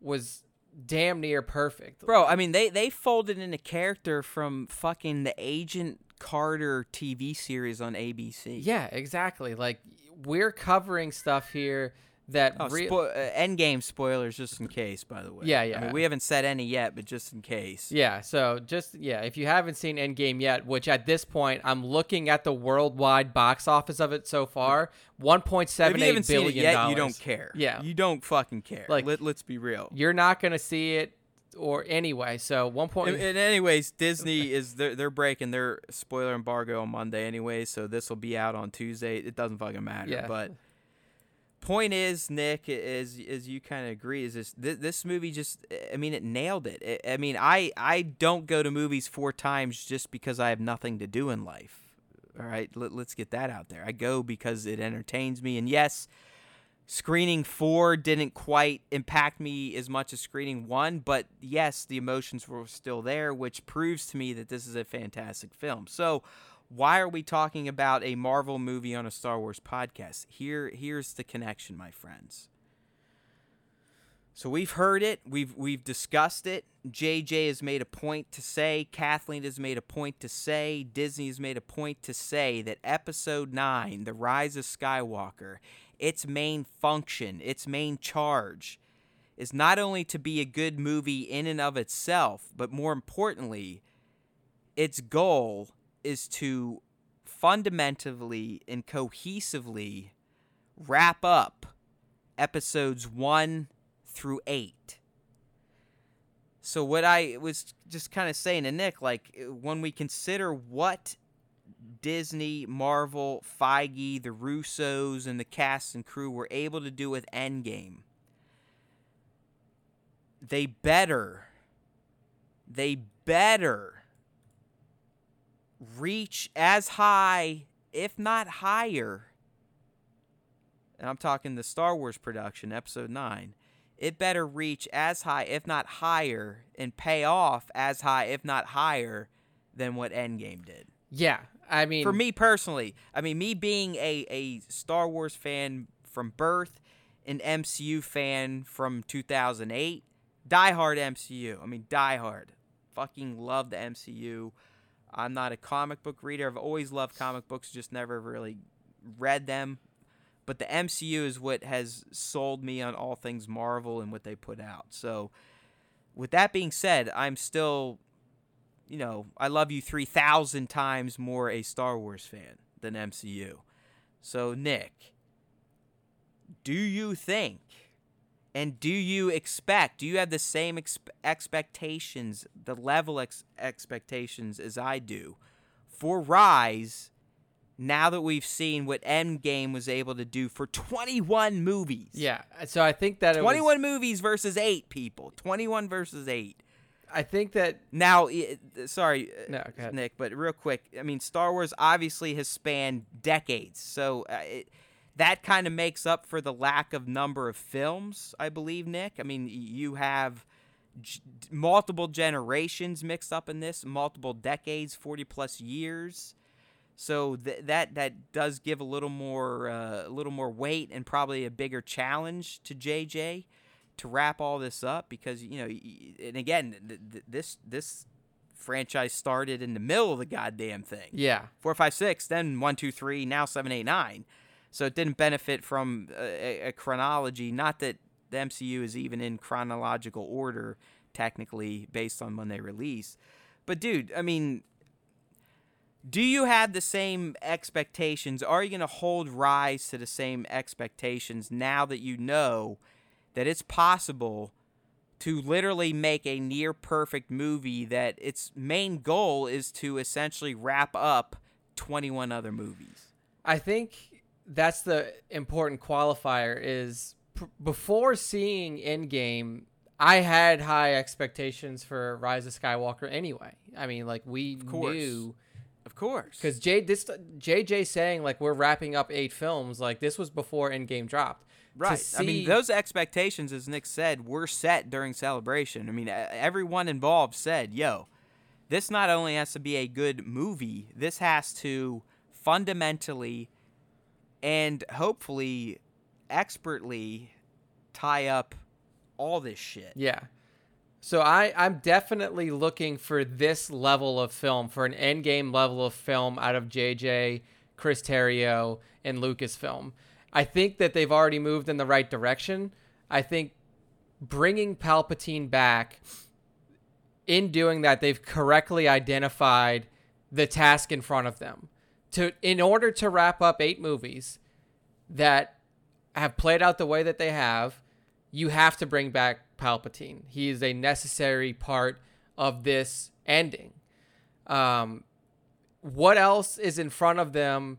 was damn near perfect. Bro, I mean they they folded in a character from fucking the Agent Carter TV series on ABC. Yeah, exactly. Like we're covering stuff here that Oh, rea- spo- uh, Endgame spoilers, just in case, by the way. Yeah, I yeah. mean, we haven't said any yet, but just in case. Yeah, so just yeah, if you haven't seen Endgame yet, which at this point I'm looking at the worldwide box office of it so far, one point If you haven't seen it yet, dollars. you don't care. Yeah. you don't fucking care. Like- Let, let's be real. You're not gonna see it or anyway. So one point. And, and anyways, Disney is they're, they're breaking their spoiler embargo on Monday anyway, so this will be out on Tuesday. It doesn't fucking matter. Yeah. But point is, Nick, is as you kind of agree, is this this, movie just? I mean, it nailed it. I I mean, I I don't go to movies four times just because I have nothing to do in life. All right, Let, let's get that out there. I go because it entertains me, and yes. Screening four didn't quite impact me as much as screening one, but yes, the emotions were still there, which proves to me that this is a fantastic film. So, why are we talking about a Marvel movie on a Star Wars podcast? Here, here's the connection, my friends. So we've heard it, we've we've discussed it. JJ has made a point to say, Kathleen has made a point to say, Disney has made a point to say that episode 9, The Rise of Skywalker, its main function, its main charge is not only to be a good movie in and of itself, but more importantly, its goal is to fundamentally and cohesively wrap up episodes 1 through 8. so what I was just kind of saying to Nick, like uh, when we consider what Disney, Marvel, Feige, the Russos, and the cast and crew were able to do with Endgame, they better, they better reach as high, if not higher. And I'm talking the Star Wars production, Episode 9 it better reach as high, if not higher, and pay off as high, if not higher, than what Endgame did. Yeah, I mean, for me personally, I mean, me being a, a Star Wars fan from birth, an MCU fan from 2008, diehard MCU. I mean, diehard. Fucking love the MCU. I'm not a comic book reader. I've always loved comic books, just never really read them but the MCU is what has sold me on all things Marvel and what they put out. So, with that being said, I'm still, you know, I love you 3,000 times more a Star Wars fan than MCU. So, Nick, do you think and do you expect, do you have the same ex- expectations, the level ex- expectations as I do for Rise? now that we've seen what Endgame was able to do for 21 movies. Yeah. So I think that 21 was, movies versus 8 people. 21 versus 8. I think that now sorry no, Nick, but real quick, I mean Star Wars obviously has spanned decades. So uh, it, that kind of makes up for the lack of number of films, I believe, Nick. I mean, you have g- multiple generations mixed up in this, multiple decades, 40 plus years. So th- that that does give a little more uh, a little more weight and probably a bigger challenge to JJ to wrap all this up because you know and again th- th- this this franchise started in the middle of the goddamn thing. Yeah, four, five, six, then one, two, three, now seven, eight, nine. So it didn't benefit from a, a chronology. Not that the MCU is even in chronological order technically based on when they release. But dude, I mean, do you have the same expectations? Are you going to hold Rise to the same expectations now that you know that it's possible to literally make a near perfect movie that its main goal is to essentially wrap up 21 other movies? I think that's the important qualifier is before seeing Endgame, I had high expectations for Rise of Skywalker anyway. I mean, like we knew of course. Because J this JJ saying like we're wrapping up eight films, like this was before Endgame dropped. Right. See, I mean, those expectations, as Nick said, were set during celebration. I mean, everyone involved said, "Yo, this not only has to be a good movie, this has to fundamentally and hopefully expertly tie up all this shit." Yeah. So I, I'm definitely looking for this level of film, for an endgame level of film out of JJ, Chris Terrio, and Lucasfilm. I think that they've already moved in the right direction. I think bringing Palpatine back, in doing that, they've correctly identified the task in front of them. To in order to wrap up eight movies that have played out the way that they have, you have to bring back Palpatine. He is a necessary part of this ending. Um, what else is in front of them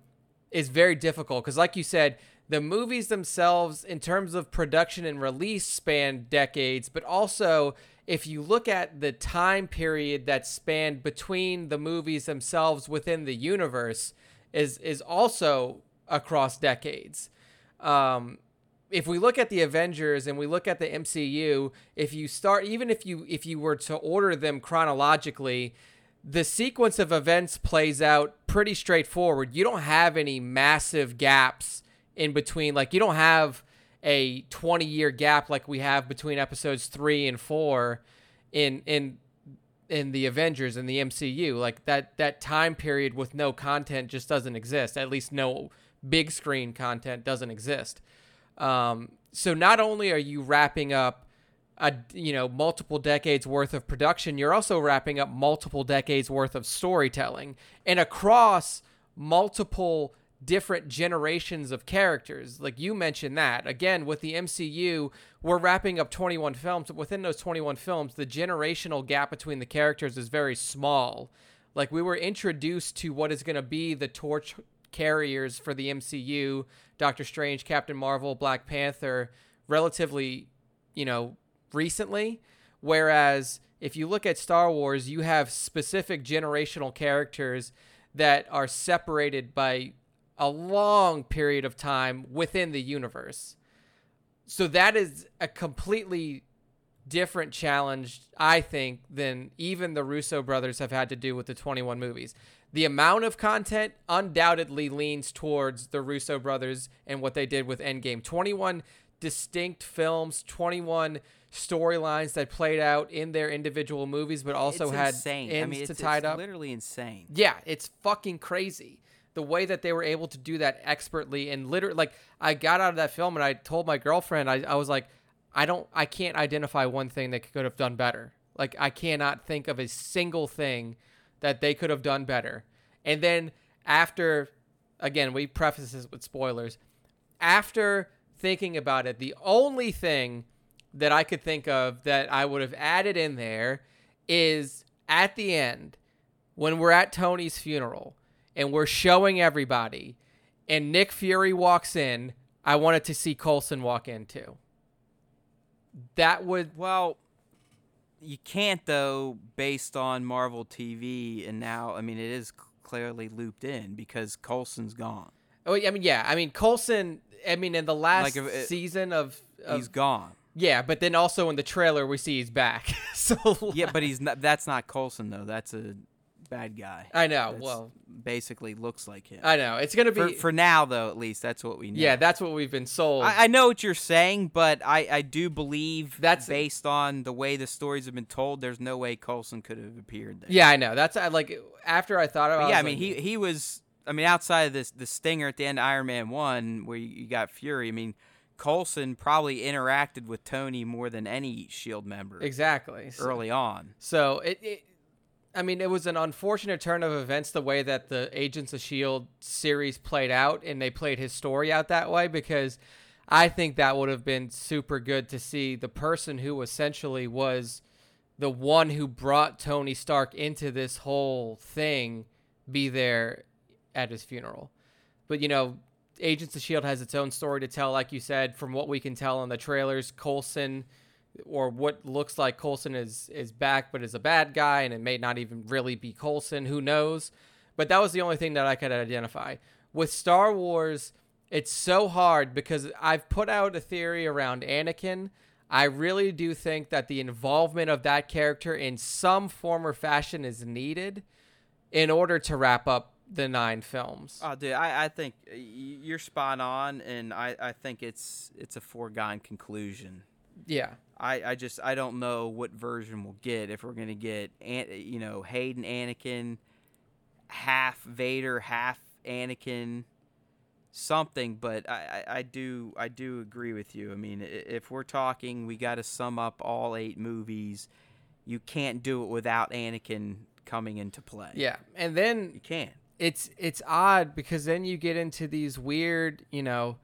is very difficult because, like you said, the movies themselves, in terms of production and release, span decades, but also if you look at the time period that spanned between the movies themselves within the universe, is is also across decades. Um, if we look at the Avengers and we look at the MCU, if you start even if you if you were to order them chronologically, the sequence of events plays out pretty straightforward. You don't have any massive gaps in between. Like you don't have a 20 year gap like we have between episodes 3 and 4 in in in the Avengers and the MCU. Like that that time period with no content just doesn't exist. At least no big screen content doesn't exist. Um, so not only are you wrapping up a you know multiple decades worth of production, you're also wrapping up multiple decades worth of storytelling, and across multiple different generations of characters. Like you mentioned that. Again, with the MCU, we're wrapping up 21 films. Within those 21 films, the generational gap between the characters is very small. Like we were introduced to what is going to be the torch carriers for the MCU, Doctor Strange, Captain Marvel, Black Panther, relatively, you know, recently. Whereas if you look at Star Wars, you have specific generational characters that are separated by a long period of time within the universe. So that is a completely different challenge, I think, than even the Russo brothers have had to do with the 21 movies. The amount of content undoubtedly leans towards the Russo brothers and what they did with Endgame. 21 distinct films, 21 storylines that played out in their individual movies, but also it's had insane. ends I mean, to it's, tie it's it up. literally insane. Yeah, it's fucking crazy. The way that they were able to do that expertly and literally, like, I got out of that film and I told my girlfriend, I, I was like, I don't, I can't identify one thing they could have done better. Like, I cannot think of a single thing that they could have done better. And then after, again, we preface this with spoilers. After thinking about it, the only thing that I could think of that I would have added in there is at the end when we're at Tony's funeral and we're showing everybody and Nick Fury walks in, I wanted to see Coulson walk in too. That would Well, you can't though, based on Marvel TV, and now I mean it is clearly looped in because Coulson's gone. Oh, I mean, yeah. I mean, Coulson. I mean, in the last Like, it- uh, season of, of He's gone. yeah, but then also in the trailer we see he's back. *laughs* so Yeah, but he's not. That's not Coulson though. That's a bad guy. I know. Well, basically looks like him. I know it's gonna be. for, for now though, at least that's what we know. yeah, that's what we've been sold. I, I know what you're saying, but I, I do believe That's- based on the way the stories have been told. There's no way Coulson could have appeared there. yeah, I know. That's I like after I thought about. Yeah, I was mean like, he he was. I mean, outside of this the stinger at the end of Iron Man one, where you, got Fury. I mean, Coulson probably interacted with Tony more than any Shield member exactly early on. So it, it, I mean, it was an unfortunate turn of events the way that the Agents of Shield series played out, and they played his story out that way because I think that would have been super good to see the person who essentially was the one who brought Tony Stark into this whole thing be there at his funeral. But you know, Agents of Shield has its own story to tell, like you said. From what we can tell in the trailers, Coulson or what looks like Coulson is is back, but is a bad guy, and it may not even really be Coulson. Who knows? But that was the only thing that I could identify with Star Wars. It's so hard because I've put out a theory around Anakin. I really do think that the involvement of that character in some form or fashion is needed in order to wrap up the nine films. Oh, dude, I, I think you're spot on, and I, I think it's it's a foregone conclusion. yeah. I, I just I don't know what version we'll get if we're gonna get An- you know Hayden Anakin, half Vader, half Anakin, something. But I, I, I do I do agree with you. I mean, if we're talking, we got to sum up all eight movies. You can't do it without Anakin coming into play. Yeah. And then you can't. it's it's odd because then you get into these weird, you know,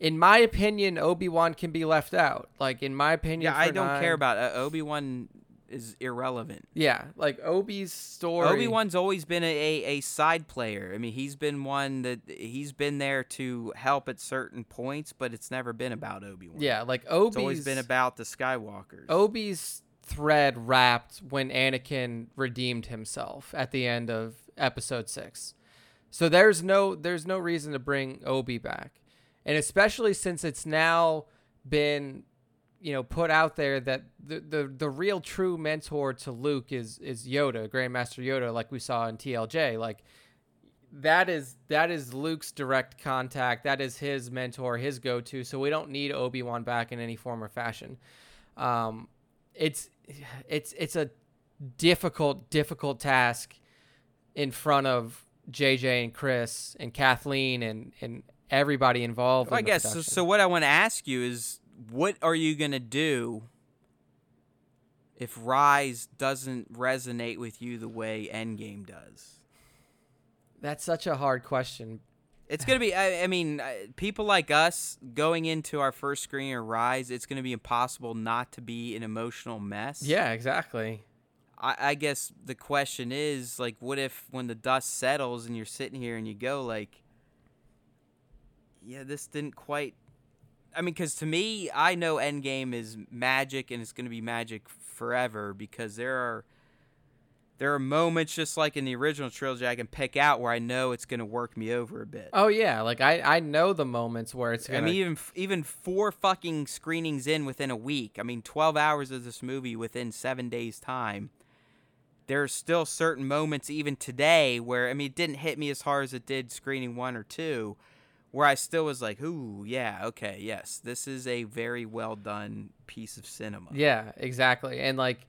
in my opinion, Obi Wan can be left out. Like in my opinion, Yeah, I don't nine- care about uh, Obi Wan. Is irrelevant. Yeah, like Obi's story. Obi Wan's always been a, a, a side player. I mean, he's been one that he's been there to help at certain points, but it's never been about Obi Wan. Yeah, like Obi's it's always been about the Skywalkers. Obi's thread wrapped when Anakin redeemed himself at the end of Episode Six. So there's no there's no reason to bring Obi back, and especially since it's now been you know put out there that the the, the real true mentor to Luke is is Yoda, Grandmaster Yoda, like we saw in TLJ. Like that is that is Luke's direct contact. That is his mentor, his go to. So we don't need Obi Wan back in any form or fashion. Um, it's it's it's a difficult difficult task in front of JJ and Chris and Kathleen and and everybody involved. Well, I in the guess so, so. What I want to ask you is, what are you gonna do if Rise doesn't resonate with you the way Endgame does? That's such a hard question. It's gonna be. I, I mean, people like us going into our first screen of Rise, it's gonna be impossible not to be an emotional mess. Yeah, exactly. I, I guess the question is like, what if when the dust settles and you're sitting here and you go like, yeah, this didn't quite. I mean, because to me, I know Endgame is magic and it's gonna be magic forever because there are there are moments just like in the original trilogy I can pick out where I know it's going to work me over a bit. Oh yeah, like I I know the moments where it's gonna. I mean, even even four fucking screenings in within a week. I mean, twelve hours of this movie within seven days' time. There's still certain moments even today where I mean, it didn't hit me as hard as it did screening one or two, where I still was like, "Ooh, yeah, okay, yes, this is a very well done piece of cinema." yeah, exactly, and like.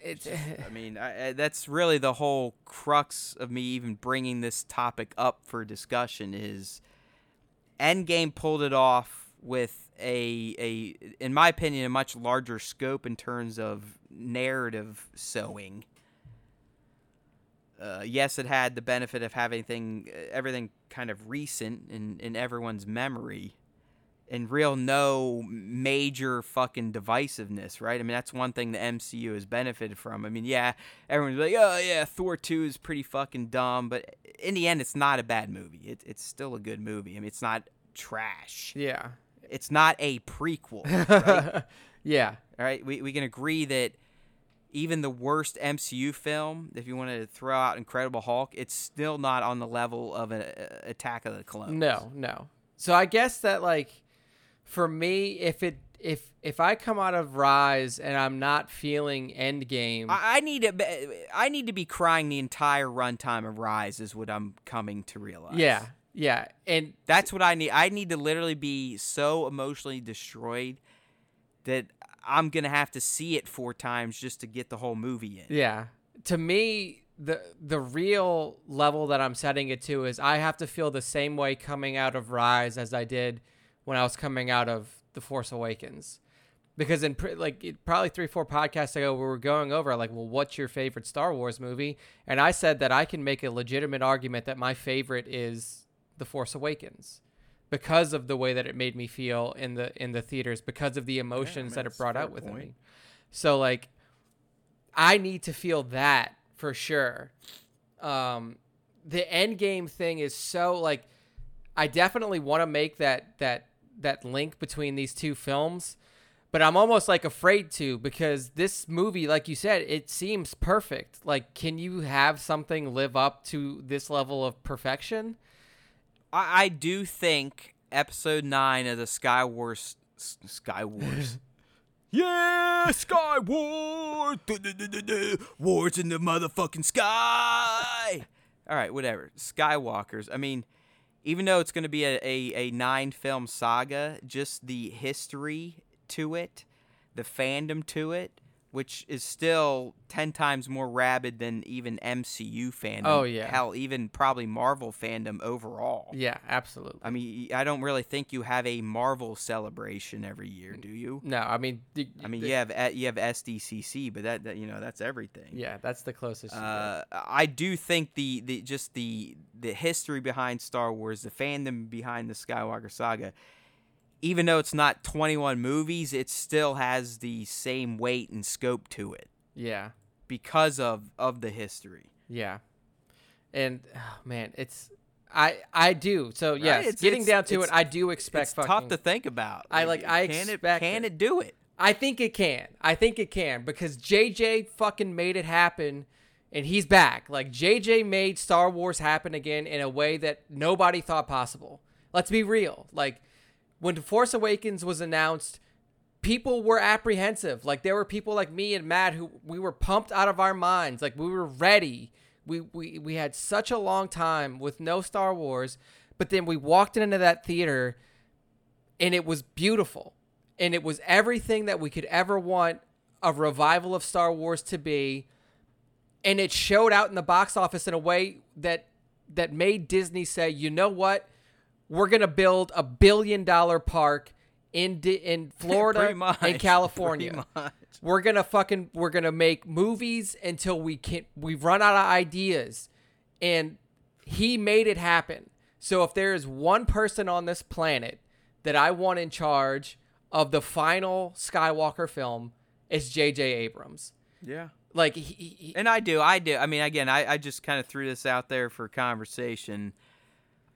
It's, I mean, I, I, that's really the whole crux of me even bringing this topic up for discussion is Endgame pulled it off with a a in my opinion a much larger scope in terms of narrative sewing. Uh, yes, it had the benefit of having thing, everything kind of recent in, in everyone's memory and real no major fucking divisiveness, right? I mean, that's one thing the MCU has benefited from. I mean, yeah, everyone's like, oh, yeah, Thor 2 is pretty fucking dumb, but in the end, it's not a bad movie. It, it's still a good movie. I mean, it's not trash. yeah. It's not a prequel. *laughs* Right? yeah. All right, we, we can agree that even the worst MCU film, if you want to throw out Incredible Hulk, it's still not on the level of an uh, Attack of the Clones. No, no. So I guess that like for me, if it if if I come out of Rise and I'm not feeling Endgame, I, I need to I need to be crying the entire runtime of Rise is what I'm coming to realize. yeah, yeah, and That's what I need. I need to literally be so emotionally destroyed that I'm gonna have to see it four times just to get the whole movie in. yeah. To me, the the real level that I'm setting it to is I have to feel the same way coming out of Rise as I did when I was coming out of The Force Awakens. Because in like probably three four podcasts ago, we were going over like, well, what's your favorite Star Wars movie? And I said that I can make a legitimate argument that my favorite is The Force Awakens, because of the way that it made me feel in the in the theaters, because of the emotions that it brought out within point. me. So like, I need to feel that for sure. Um, the end game thing is so like, I definitely want to make that that that link between these two films, but I'm almost like afraid to because this movie, like you said, it seems perfect. Like, can you have something live up to this level of perfection? I, I do think Episode Nine of the Sky Wars, S- Sky Wars. *laughs* yeah, Sky Wars, *laughs* wars in the motherfucking sky. All right, whatever. Skywalkers. I mean, even though it's going to be a, a, a nine film saga, just the history to it, the fandom to it, which is still 10 times more rabid than even MCU fandom. Oh, yeah. Hell, even probably Marvel fandom overall. Yeah, absolutely. I mean, I don't really think you have a Marvel celebration every year, do you? No, I mean, the, I mean, the- you have you have SDCC, but that, that you know that's everything. yeah, that's the closest. Uh, I do think the, the just the the history behind Star Wars, the fandom behind the Skywalker saga, even though it's not 21 movies, it still has the same weight and scope to it yeah, because of of the history. yeah, and oh, man, it's I I do. So yes, It's- getting it's- down to it, I do expect. It's fucking, tough to think about. I, like, I can expect it can it. it do it? I think it can. I think it can because JJ fucking made it happen and he's back. Like JJ made Star Wars happen again in a way that nobody thought possible. Let's be real. Like when Force Awakens was announced, people were apprehensive. Like there were people like me and Matt who we were pumped out of our minds. Like we were ready. We we we had such a long time with no Star Wars, but then we walked into that theater and it was beautiful and it was everything that we could ever want a revival of Star Wars to be and it showed out in the box office in a way that that made Disney say, "You know what? We're going to build a billion dollar park in Di- in *laughs* Florida much, and California. We're going to fucking we're going to make movies until we can we've run out of ideas." And he made it happen. So if there is one person on this planet that I want in charge of the final Skywalker film, it's J.J. Abrams. Yeah. Like he, he, And I do, I do. I mean, again, I, I just kind of threw this out there for conversation.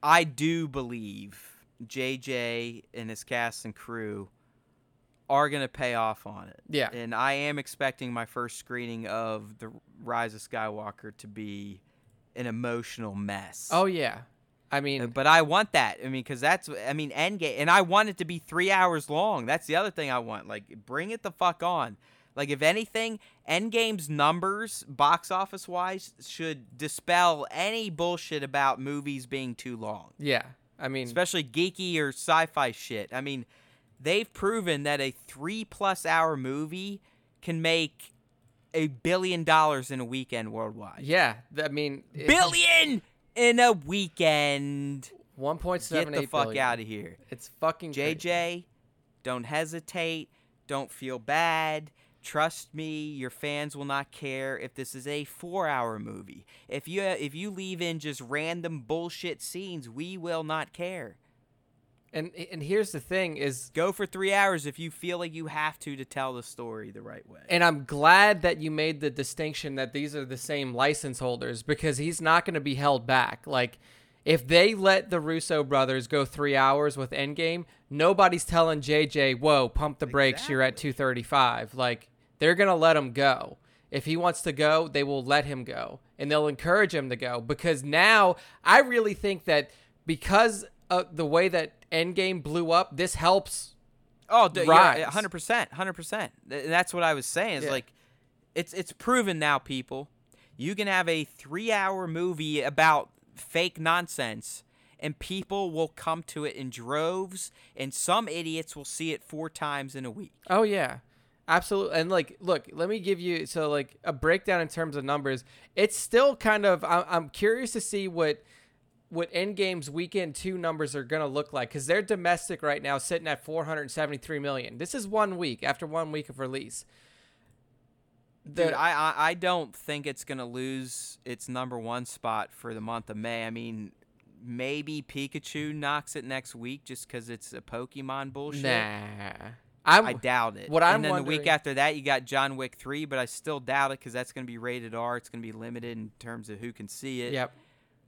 I do believe JJ and his cast and crew are going to pay off on it. Yeah. And I am expecting my first screening of The Rise of Skywalker to be an emotional mess. oh yeah. I Uh, mean, But I want that. I mean, because that's, I mean, Endgame, and I want it to be three hours long. That's the other thing I want. Like, bring it the fuck on. Like, if anything, Endgame's numbers, box office wise, should dispel any bullshit about movies being too long, yeah. I mean, especially geeky or sci fi shit. I mean, they've proven that a three plus hour movie can make a billion dollars in a weekend worldwide. yeah. I mean, Billion in a weekend. One point Get seven the fuck billion. out of here. It's fucking crazy. JJ, don't hesitate. Don't feel bad. Trust me, your fans will not care if this is a 4-hour movie. If you if you leave in just random bullshit scenes, we will not care. And and here's the thing is Go for 3 hours if you feel like you have to to tell the story the right way. and I'm glad that you made the distinction that these are the same license holders because he's not going to be held back. Like if they let the Russo brothers go 3 hours with Endgame, nobody's telling JJ, "Whoa, pump the brakes, you're at 235." Like they're going to let him go. If he wants to go, they will let him go and they'll encourage him to go because now I really think that because of the way that Endgame blew up, this helps Oh, d- yeah, hundred percent, hundred percent. That's what I was saying. It's Yeah. like, it's it's proven now, people. You can have a three-hour movie about fake nonsense, and people will come to it in droves, and some idiots will see it four times in a week. Oh yeah, absolutely. And like, look, let me give you so like a breakdown in terms of numbers. It's still kind of. I'm, curious to see what what Endgame's weekend two numbers are gonna look like because they're domestic right now, sitting at 473 million. This is one week after one week of release. The, Dude, I, I I don't think it's gonna lose its number one spot for the month of May. I mean, maybe Pikachu knocks it next week just because it's a Pokemon bullshit. nah, I'm. I doubt it. what I'm and then the week after that, you got John Wick three, but I still doubt it because that's going to be rated R. It's going to be limited in terms of who can see it. yep.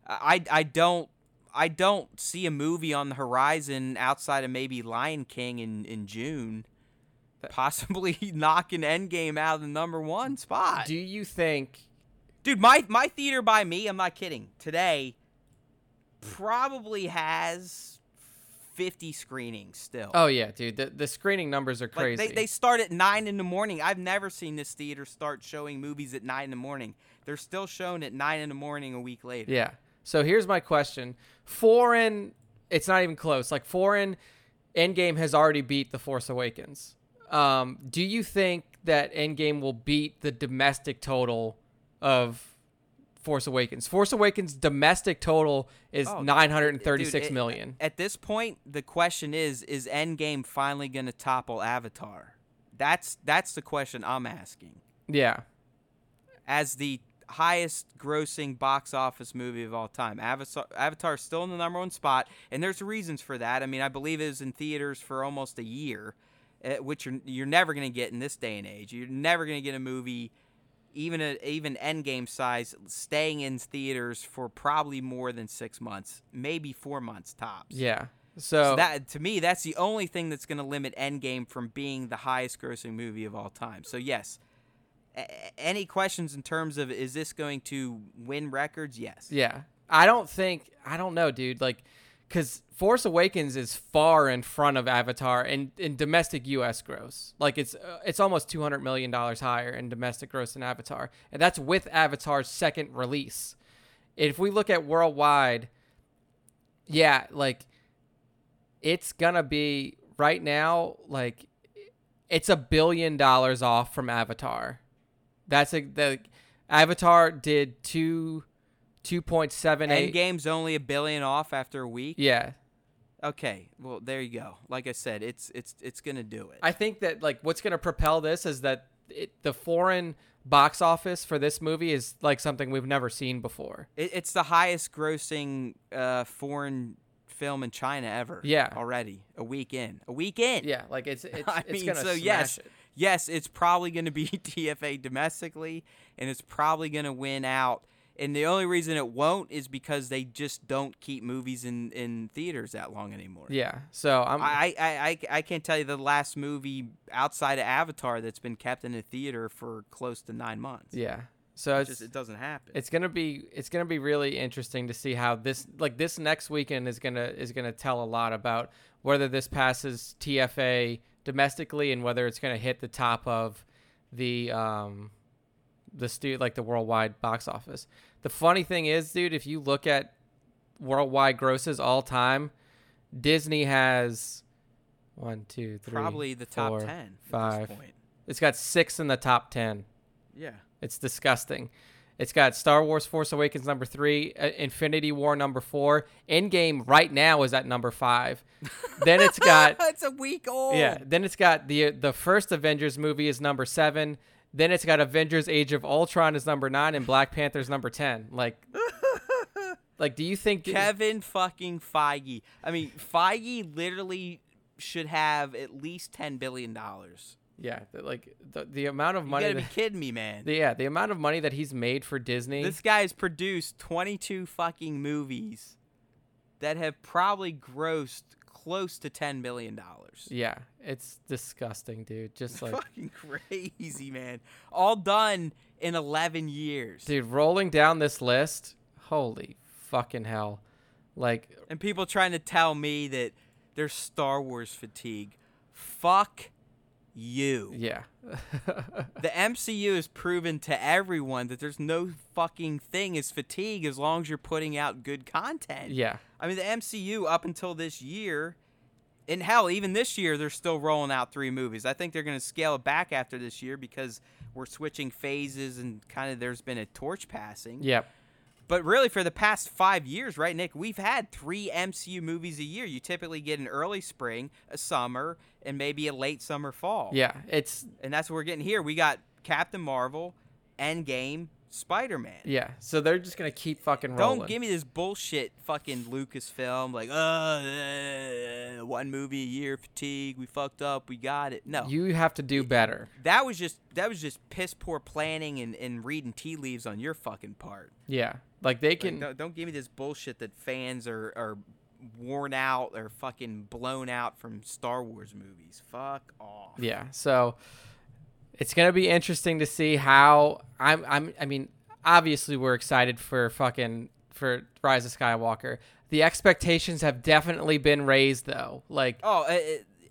I I don't I don't see a movie on the horizon outside of maybe Lion King in in June, possibly *laughs* knocking Endgame out of the number one spot. Do you think? Dude, my my theater by me, I'm not kidding. Today probably has 50 screenings still. Oh yeah, dude. The the screening numbers are Like crazy. they, they start at nine in the morning. I've never seen this theater start showing movies at nine in the morning. They're still shown at nine in the morning a week later. Yeah. So here's my question. Foreign, it's not even close. Like foreign, Endgame has already beat The Force Awakens. Um, do you think that Endgame will beat the domestic total of Force Awakens? Force Awakens domestic total is Oh, nine hundred and thirty Dude, six it- At this point, the question is: Is Endgame finally going to topple Avatar? That's that's the question I'm asking. Yeah. As the highest grossing box office movie of all time, Avatar Avatar is still in the number one spot, and there's reasons for that. I mean, I believe it was in theaters for almost a year, uh, which you're you're never going to get in this day and age. You're never going to get a movie. Even a, even Endgame size staying in theaters for probably more than six months, maybe four months tops. Yeah. So, So that to me, that's the only thing that's going to limit Endgame from being the highest grossing movie of all time. So yes, a- any questions in terms of is this going to win records? Yes. Yeah. I don't think I don't know, dude. Like, because Force Awakens is far in front of Avatar in, in domestic U.S. gross. Like, it's uh, it's almost two hundred million dollars higher in domestic gross than Avatar, and that's with Avatar's second release. If we look at worldwide, yeah, like it's gonna be right now. Like, it's a billion dollars off from Avatar. That's a the Avatar did two two point seven eight. Endgame's only a billion off after a week. Yeah, Okay. Well, there you go. Like I said, it's it's it's going to do it. I think that like what's gonna propel this is that it, the foreign box office for this movie is like something we've never seen before. It, it's the highest grossing uh, foreign film in China ever. Yeah. already a week in, a week in. Yeah, like it's it's, *laughs* I it's mean, gonna so smash yes, it. yes, it's probably going to be *laughs* TFA domestically, and it's probably going to win out. And the only reason it won't is because they just don't keep movies in, in theaters that long anymore. Yeah, so I'm I, I, I, I can't tell you the last movie outside of Avatar that's been kept in a theater for close to nine months. yeah. So It it's just it doesn't happen. it's gonna be it's gonna be really interesting to see how this like this next weekend is gonna is gonna tell a lot about whether this passes TFA domestically and whether it's gonna hit the top of the um the stu- like the worldwide box office. The funny thing is, dude, if you look at worldwide grosses all time, Disney has one, two, three, probably the top ten at five. this point. It's got six in the top ten. Yeah. It's disgusting. It's got Star Wars Force Awakens number three, uh, Infinity War number four. Endgame right now is at number five. *laughs* then it's got it's a week old. yeah. Then it's got the the first Avengers movie is number seven. Then it's got Avengers: Age of Ultron is number nine, and Black Panther's number ten. Like, *laughs* like, do you think Kevin fucking Feige. I mean, Feige literally should have at least ten billion dollars. Yeah, like the the amount of money. You gotta be kidding me, man. the, yeah, the amount of money that he's made for Disney. This guy's produced twenty-two fucking movies that have probably grossed close to ten million dollars. yeah, it's disgusting, dude. Just *laughs* like fucking crazy, man. All done in eleven years. Dude, rolling down this list, holy fucking hell. Like, And people trying to tell me that there's Star Wars fatigue. Fuck you. yeah. *laughs* The MCU has proven to everyone that there's no fucking thing as fatigue as long as you're putting out good content. yeah. I mean, the MCU up until this year, and hell, even this year, they're still rolling out three movies. I think they're going to scale it back after this year because we're switching phases and kind of there's been a torch passing. Yep. But really, for the past five years, right, Nick, we've had three MCU movies a year. You typically get an early spring, a summer, and maybe a late summer fall. Yeah. It's, And that's what we're getting here. We got Captain Marvel, Endgame, Spider Man. yeah. So they're just going to keep fucking rolling. Don't give me this bullshit fucking Lucasfilm like, uh, uh, one movie a year fatigue. We fucked up. We got it. No, You have to do better. that was just that was just piss poor planning and, and reading tea leaves on your fucking part. Yeah. Like, they Like, can. don't, don't give me this bullshit that fans are are worn out or fucking blown out from Star Wars movies. Fuck off. Yeah. So it's gonna be interesting to see how I'm. I'm. I mean, obviously we're excited for fucking for Rise of Skywalker. The expectations have definitely been raised, though. Like, Oh, uh, uh,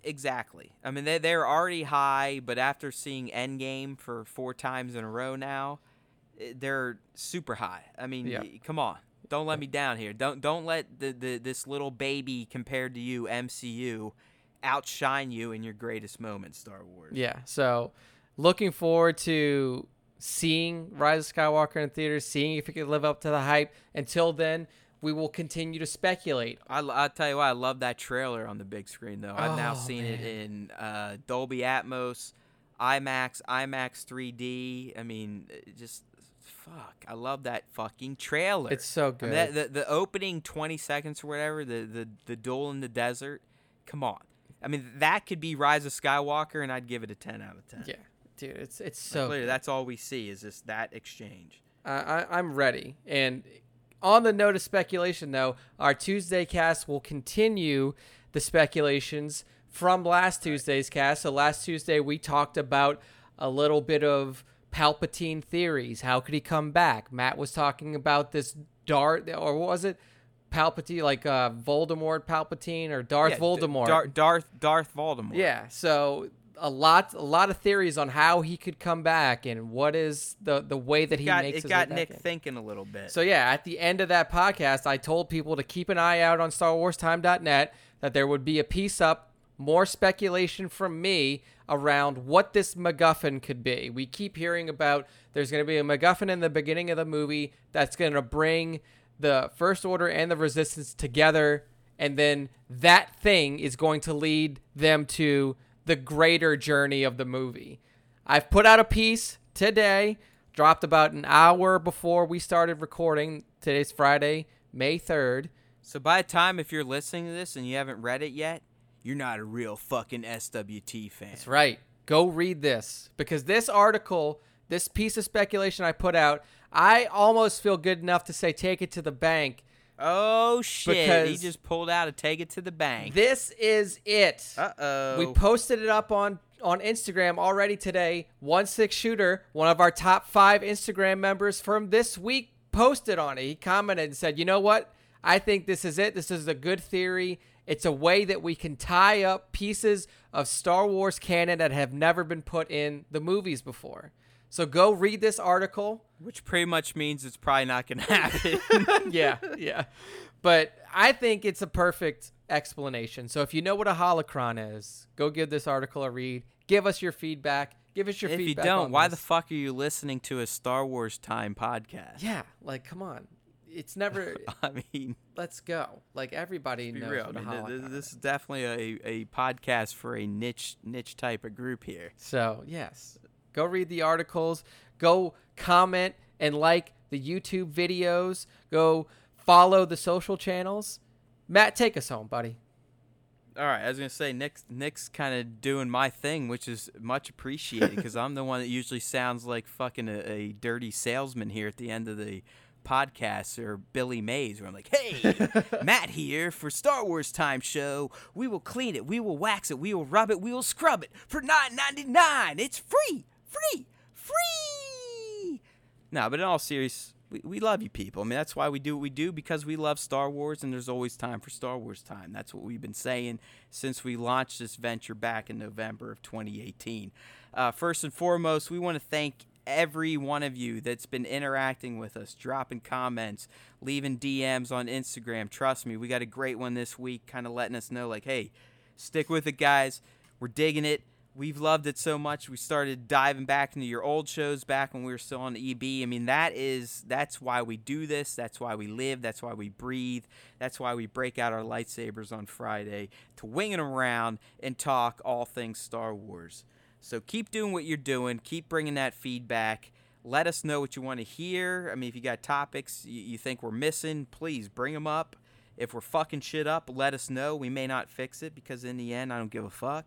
exactly. I mean, they they're already high, but after seeing Endgame for four times in a row now, uh, they're super high. I mean, Yeah. y- come on, don't let me down here. Don't don't let the, the this little baby compared to you MCU outshine you in your greatest moment, Star Wars. yeah. So looking forward to seeing Rise of Skywalker in theaters, seeing if it can live up to the hype. Until then, we will continue to speculate. I, will tell you what, I love that trailer on the big screen though. I've now Oh, seen it in uh, Dolby Atmos, IMAX, IMAX 3D. I mean, just fuck. I love that fucking trailer. It's so I good. mean, that, the, the opening 20 seconds or whatever, the, the the duel in the desert. Come on. I mean, that could be Rise of Skywalker, and I'd give it a 10 out of 10. yeah, dude, it's it's so. good. that's all we see is just that exchange. I, I, I'm ready. And on the note of speculation, though, our Tuesday cast will continue the speculations from last Tuesday's cast. So last Tuesday, we talked about a little bit of Palpatine theories. How could he come back? Matt was talking about this Dart, or was it? Palpatine, like uh, Voldemort Palpatine or Darth Yeah, Voldemort. Dar- Darth Darth Voldemort. Yeah, so a lot a lot of theories on how he could come back and what is the the way that he got, makes it got Nick in. thinking a little bit. So yeah, at the end of that podcast, I told people to keep an eye out on StarWarsTime.net that there would be a piece up, more speculation from me around what this MacGuffin could be. We keep hearing about there's going to be a MacGuffin in the beginning of the movie that's going to bring the First Order and the Resistance together, and then that thing is going to lead them to the greater journey of the movie. I've put out a piece today, dropped about an hour before we started recording. Today's Friday, May 3rd. So by the time if you're listening to this and you haven't read it yet, you're not a real fucking SWT fan. That's right. Go read this because this article, this piece of speculation I put out, I almost feel good enough to say take it to the bank. Oh shit! Because he just pulled out a take it to the bank. This is it. Uh oh. We posted it up on on Instagram already today. One six shooter, one of our top five Instagram members from this week, posted on it. He commented and said, "You know what? I think this is it. This is a good theory. It's a way that we can tie up pieces of Star Wars canon that have never been put in the movies before." So go read this article. Which pretty much means it's probably not gonna *laughs* happen. *laughs* yeah, yeah. But I think it's a perfect explanation. So if you know what a holocron is, go give this article a read. Give us your feedback. Give us your feedback. if you don't, why this. the fuck are you listening to a Star Wars time podcast? Yeah, like come on. It's never. *laughs* I mean, let's go. Like everybody knows real. what I mean, holocron this is. is definitely a, a podcast for a niche niche type of group here. So yes, go read the articles. Go comment and like the YouTube videos. Go follow the social channels. Matt, take us home, buddy. All right, I was gonna say Nick's Nick's kind of doing my thing, which is much appreciated because I'm the one that usually sounds like fucking a, a dirty salesman here at the end of the podcast or Billy Mays, where I'm like, "Hey, *laughs* Matt here for Star Wars Time Show. We will clean it, we will wax it, we will rub it, we will scrub it for nine ninety nine. It's free, free, free." No, but in all serious, we, we love you people. I mean, that's why we do what we do because we love Star Wars and there's always time for Star Wars time. That's what we've been saying since we launched this venture back in November of 2018. Uh, first and foremost, we want to thank every one of you that's been interacting with us, dropping comments, leaving DMs on Instagram. Trust me, we got a great one this week, kind of letting us know, like, hey, stick with it, guys. We're digging it. We've loved it so much. We started diving back into your old shows back when we were still on EB. I mean, that is that's why we do this. That's why we live. That's why we breathe. That's why we break out our lightsabers on Friday to wing it around and talk all things Star Wars. So keep doing what you're doing. Keep bringing that feedback. Let us know what you want to hear. I mean, if you got topics you, you think we're missing, please bring them up. If we're fucking shit up, let us know. We may not fix it because in the end, I don't give a fuck.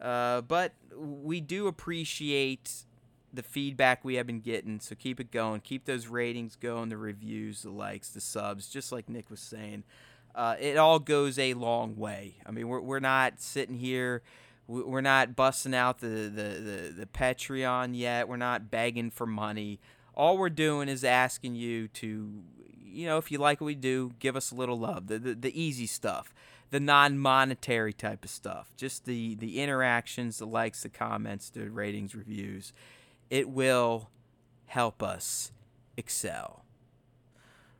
Uh, but we do appreciate the feedback we have been getting. So keep it going. Keep those ratings going, the reviews, the likes, the subs, just like Nick was saying. Uh, it all goes a long way. I mean, we're, we're not sitting here. we- We're not busting out the, the, the, the Patreon yet. We're not begging for money. All we're doing is asking you to, you know, if you like what we do, give us a little love. The, the, the easy stuff the non-monetary type of stuff just the the interactions the likes the comments the ratings reviews. It will help us excel.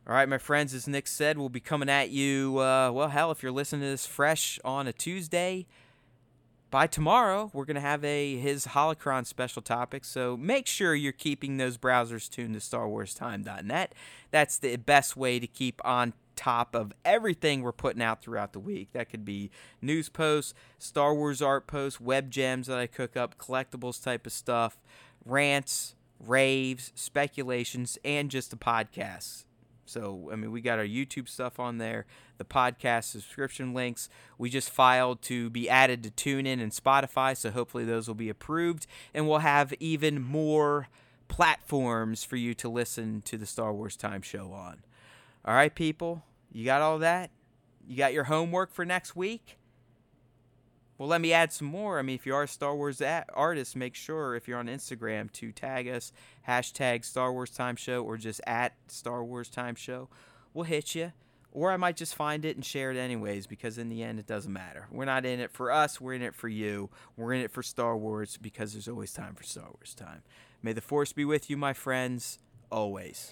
All right my friends as nick said we'll be coming at you uh, well hell if you're listening to this fresh on a tuesday by tomorrow we're going to have a his holocron special topic so make sure you're keeping those browsers tuned to starwarstime.net that's the best way to keep on top of everything we're putting out throughout the week that could be news posts star wars art posts web gems that i cook up collectibles type of stuff rants raves speculations and just the podcasts so, I mean, we got our YouTube stuff on there, the podcast subscription links. We just filed to be added to TuneIn and Spotify, so hopefully those will be approved. And we'll have even more platforms for you to listen to the Star Wars Time Show on. All right, people, you got all that? You got your homework for next week? Well, let me add some more. I mean, if you are a Star Wars a- artist, make sure if you're on Instagram to tag us, hashtag Star Wars Time Show, or just at Star Wars Time Show. We'll hit you. Or I might just find it and share it anyways, because in the end, it doesn't matter. We're not in it for us, we're in it for you. We're in it for Star Wars because there's always time for Star Wars time. May the Force be with you, my friends, always.